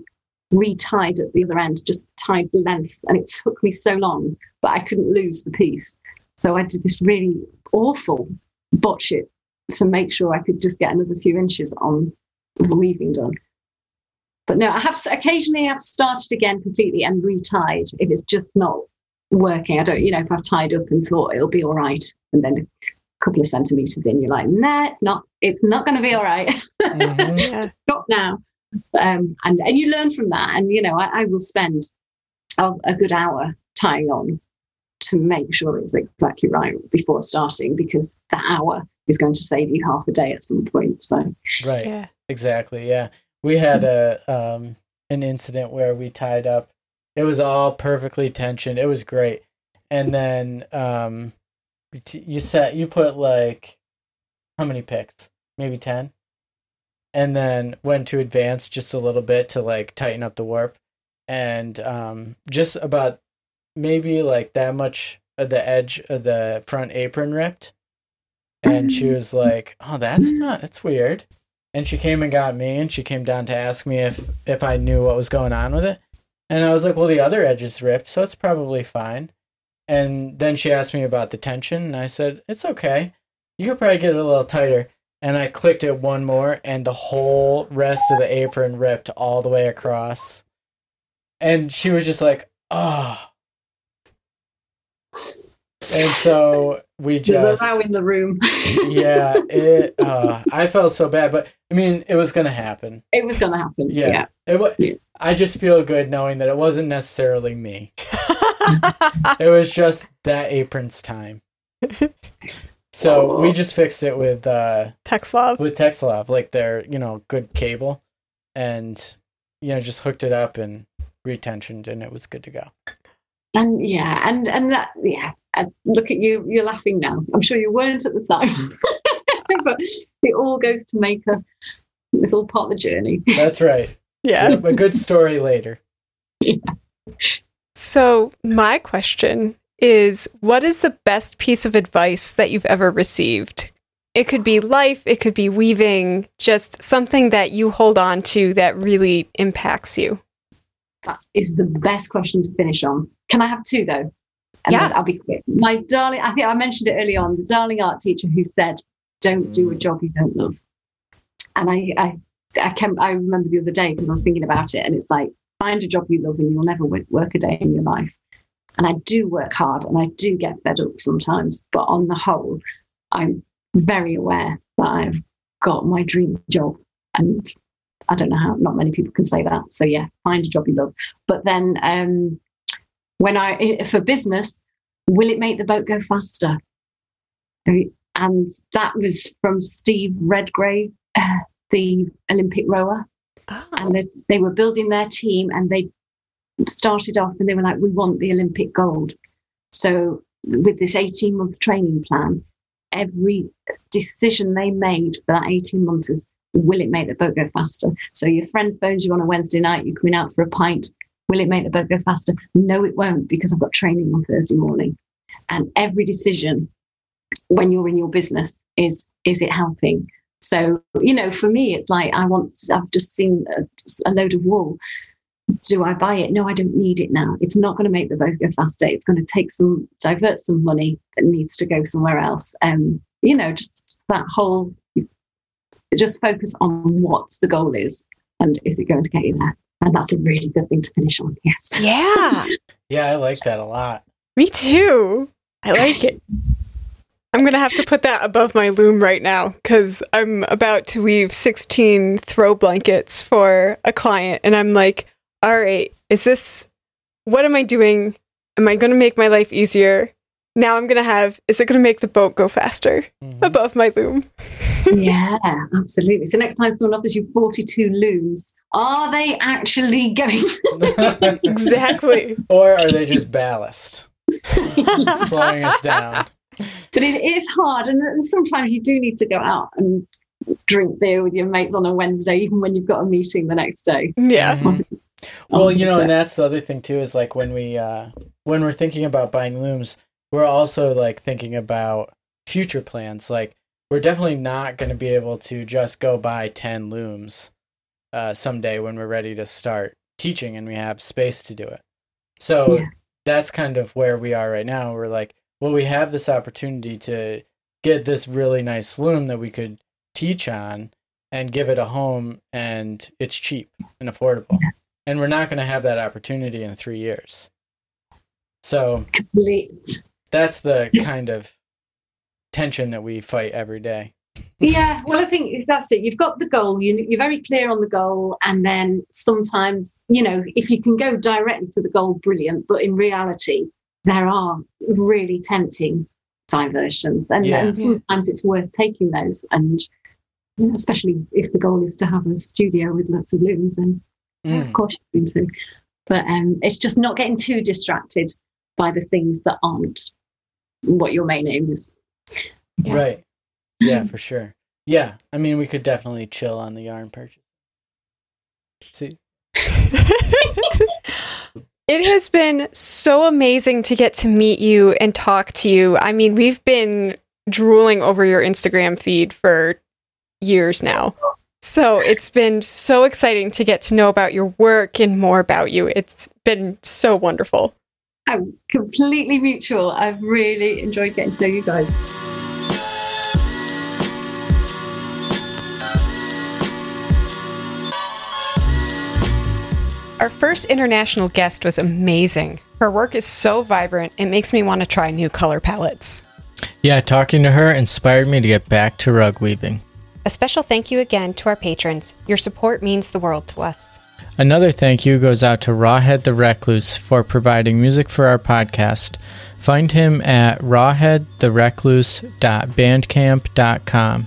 retied at the other end, just tied the length, and it took me so long, but I couldn't lose the piece. So I did this really awful botch it to make sure I could just get another few inches on the weaving done. But no, I have occasionally I've started again completely and retied if it's just not working. I don't, you know, if I've tied up and thought it'll be all right, and then a couple of centimeters in, you're like, nah, it's not. It's not going to be all right. Mm-hmm. Stop now. Um, and and you learn from that. And you know, I, I will spend a, a good hour tying on to make sure it's exactly right before starting, because that hour is going to save you half a day at some point. So right, yeah. exactly, yeah. We had a um, an incident where we tied up it was all perfectly tensioned. It was great. And then um, you set you put like how many picks? Maybe ten. And then went to advance just a little bit to like tighten up the warp, and um, just about maybe like that much of the edge of the front apron ripped. And she mm. was like, "Oh, that's not. That's weird." And she came and got me, and she came down to ask me if if I knew what was going on with it. And I was like, well, the other edge is ripped, so it's probably fine. And then she asked me about the tension, and I said, it's okay. You could probably get it a little tighter. And I clicked it one more, and the whole rest of the apron ripped all the way across. And she was just like, oh. And so we just There's a row in the room. yeah, it. Uh, I felt so bad, but I mean, it was gonna happen. It was gonna happen. Yeah, yeah. It, yeah. I just feel good knowing that it wasn't necessarily me. it was just that apron's time. So oh. we just fixed it with uh Texsolv. With Texsolv, like their, you know, good cable. And you know, just hooked it up and retensioned and it was good to go. And yeah, and and that yeah, And look at you, you're laughing now. I'm sure you weren't at the time. but it all goes to make a, it's all part of the journey. That's right. Yeah. A good story later. Yeah. So, my question is what is the best piece of advice that you've ever received? It could be life, it could be weaving, just something that you hold on to that really impacts you. That is the best question to finish on. Can I have two though? And Yeah. I'll be quick. My darling, I think I mentioned it early on, the darling art teacher who said, Don't do a job you don't love. And I I I can I remember the other day because I was thinking about it and it's like find a job you love and you'll never work, work a day in your life. And I do work hard and I do get fed up sometimes, but on the whole, I'm very aware that I've got my dream job and I don't know how not many people can say that. So yeah, find a job you love. But then um, when I for business, will it make the boat go faster? And that was from Steve Redgrave, uh, the Olympic rower Oh. and they, they were building their team and they started off and they were like we want the olympic gold so with this 18 month training plan every decision they made for that 18 months is will it make the boat go faster so your friend phones you on a wednesday night you're coming out for a pint will it make the boat go faster no it won't because i've got training on thursday morning and every decision when you're in your business is is it helping so, you know, for me, it's like I want, I've just seen a, a load of wool. Do I buy it? No, I don't need it now. It's not going to make the boat go faster. It's going to take some, divert some money that needs to go somewhere else. Um, you know, just that whole, just focus on what the goal is and is it going to get you there? And that's a really good thing to finish on. Yes. Yeah, Yeah, I like that a lot. me too. I like it. I'm going to have to put that above my loom right now because I'm about to weave 16 throw blankets for a client. And I'm like, all right, is this, what am I doing? Am I going to make my life easier? Now I'm going to have, is it going to make the boat go faster Mhm. above my loom? yeah, absolutely. So next time someone offers you 42 looms, are they actually going? Exactly. or are they just ballast, slowing us down? but it is hard and sometimes you do need to go out and drink beer with your mates on a wednesday even when you've got a meeting the next day yeah. Mhm. Well, you know, and that's the other thing too is like when we uh when we're thinking about buying looms, we're also like thinking about future plans. Like we're definitely not going to be able to just go buy 10 looms uh someday when we're ready to start teaching and we have space to do it. So Yeah. that's kind of where we are right now. We're like, well, we have this opportunity to get this really nice loom that we could teach on and give it a home and it's cheap and affordable. And we're not going to have that opportunity in 3 years. So, that's the kind of tension that we fight every day. yeah well i think that's it. You've got the goal. You, you're very clear on the goal. And then sometimes you know if you can go directly to the goal brilliant. But in reality there are really tempting diversions. And, Yeah. and sometimes it's worth taking those. And especially if the goal is to have a studio with lots of looms then Mm. of course you're going to. But um, it's just not getting too distracted by the things that aren't what your main aim is Yes. Right. Yeah, for sure. Yeah, I mean, we could definitely chill on the yarn purchase. See, It has been so amazing to get to meet you and talk to you. I mean, we've been drooling over your Instagram feed for years now. So it's been so exciting to get to know about your work and more about you. It's been so wonderful. Oh, completely mutual. I've really enjoyed getting to know you guys. Our first international guest was amazing. Her work is so vibrant, it makes me want to try new color palettes. yeah, talking to her inspired me to get back to rug weaving. A special thank you again to our patrons. Your support means the world to us. Another thank you goes out to Rawhead the Recluse for providing music for our podcast. Find him at rawheadtherecluse.bandcamp.com.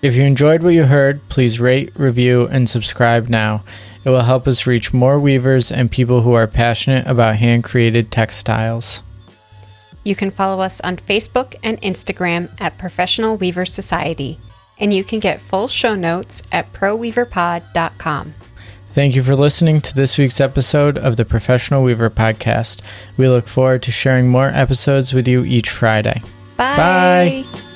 If you enjoyed what you heard, please rate, review, and subscribe now. It will help us reach more weavers and people who are passionate about hand created textiles. you can follow us on Facebook and Instagram at Professional Weaver Society, and you can get full show notes at proweaverpod.com. Thank you for listening to this week's episode of the Professional Weaver Podcast. We look forward to sharing more episodes with you each Friday. Bye. Bye.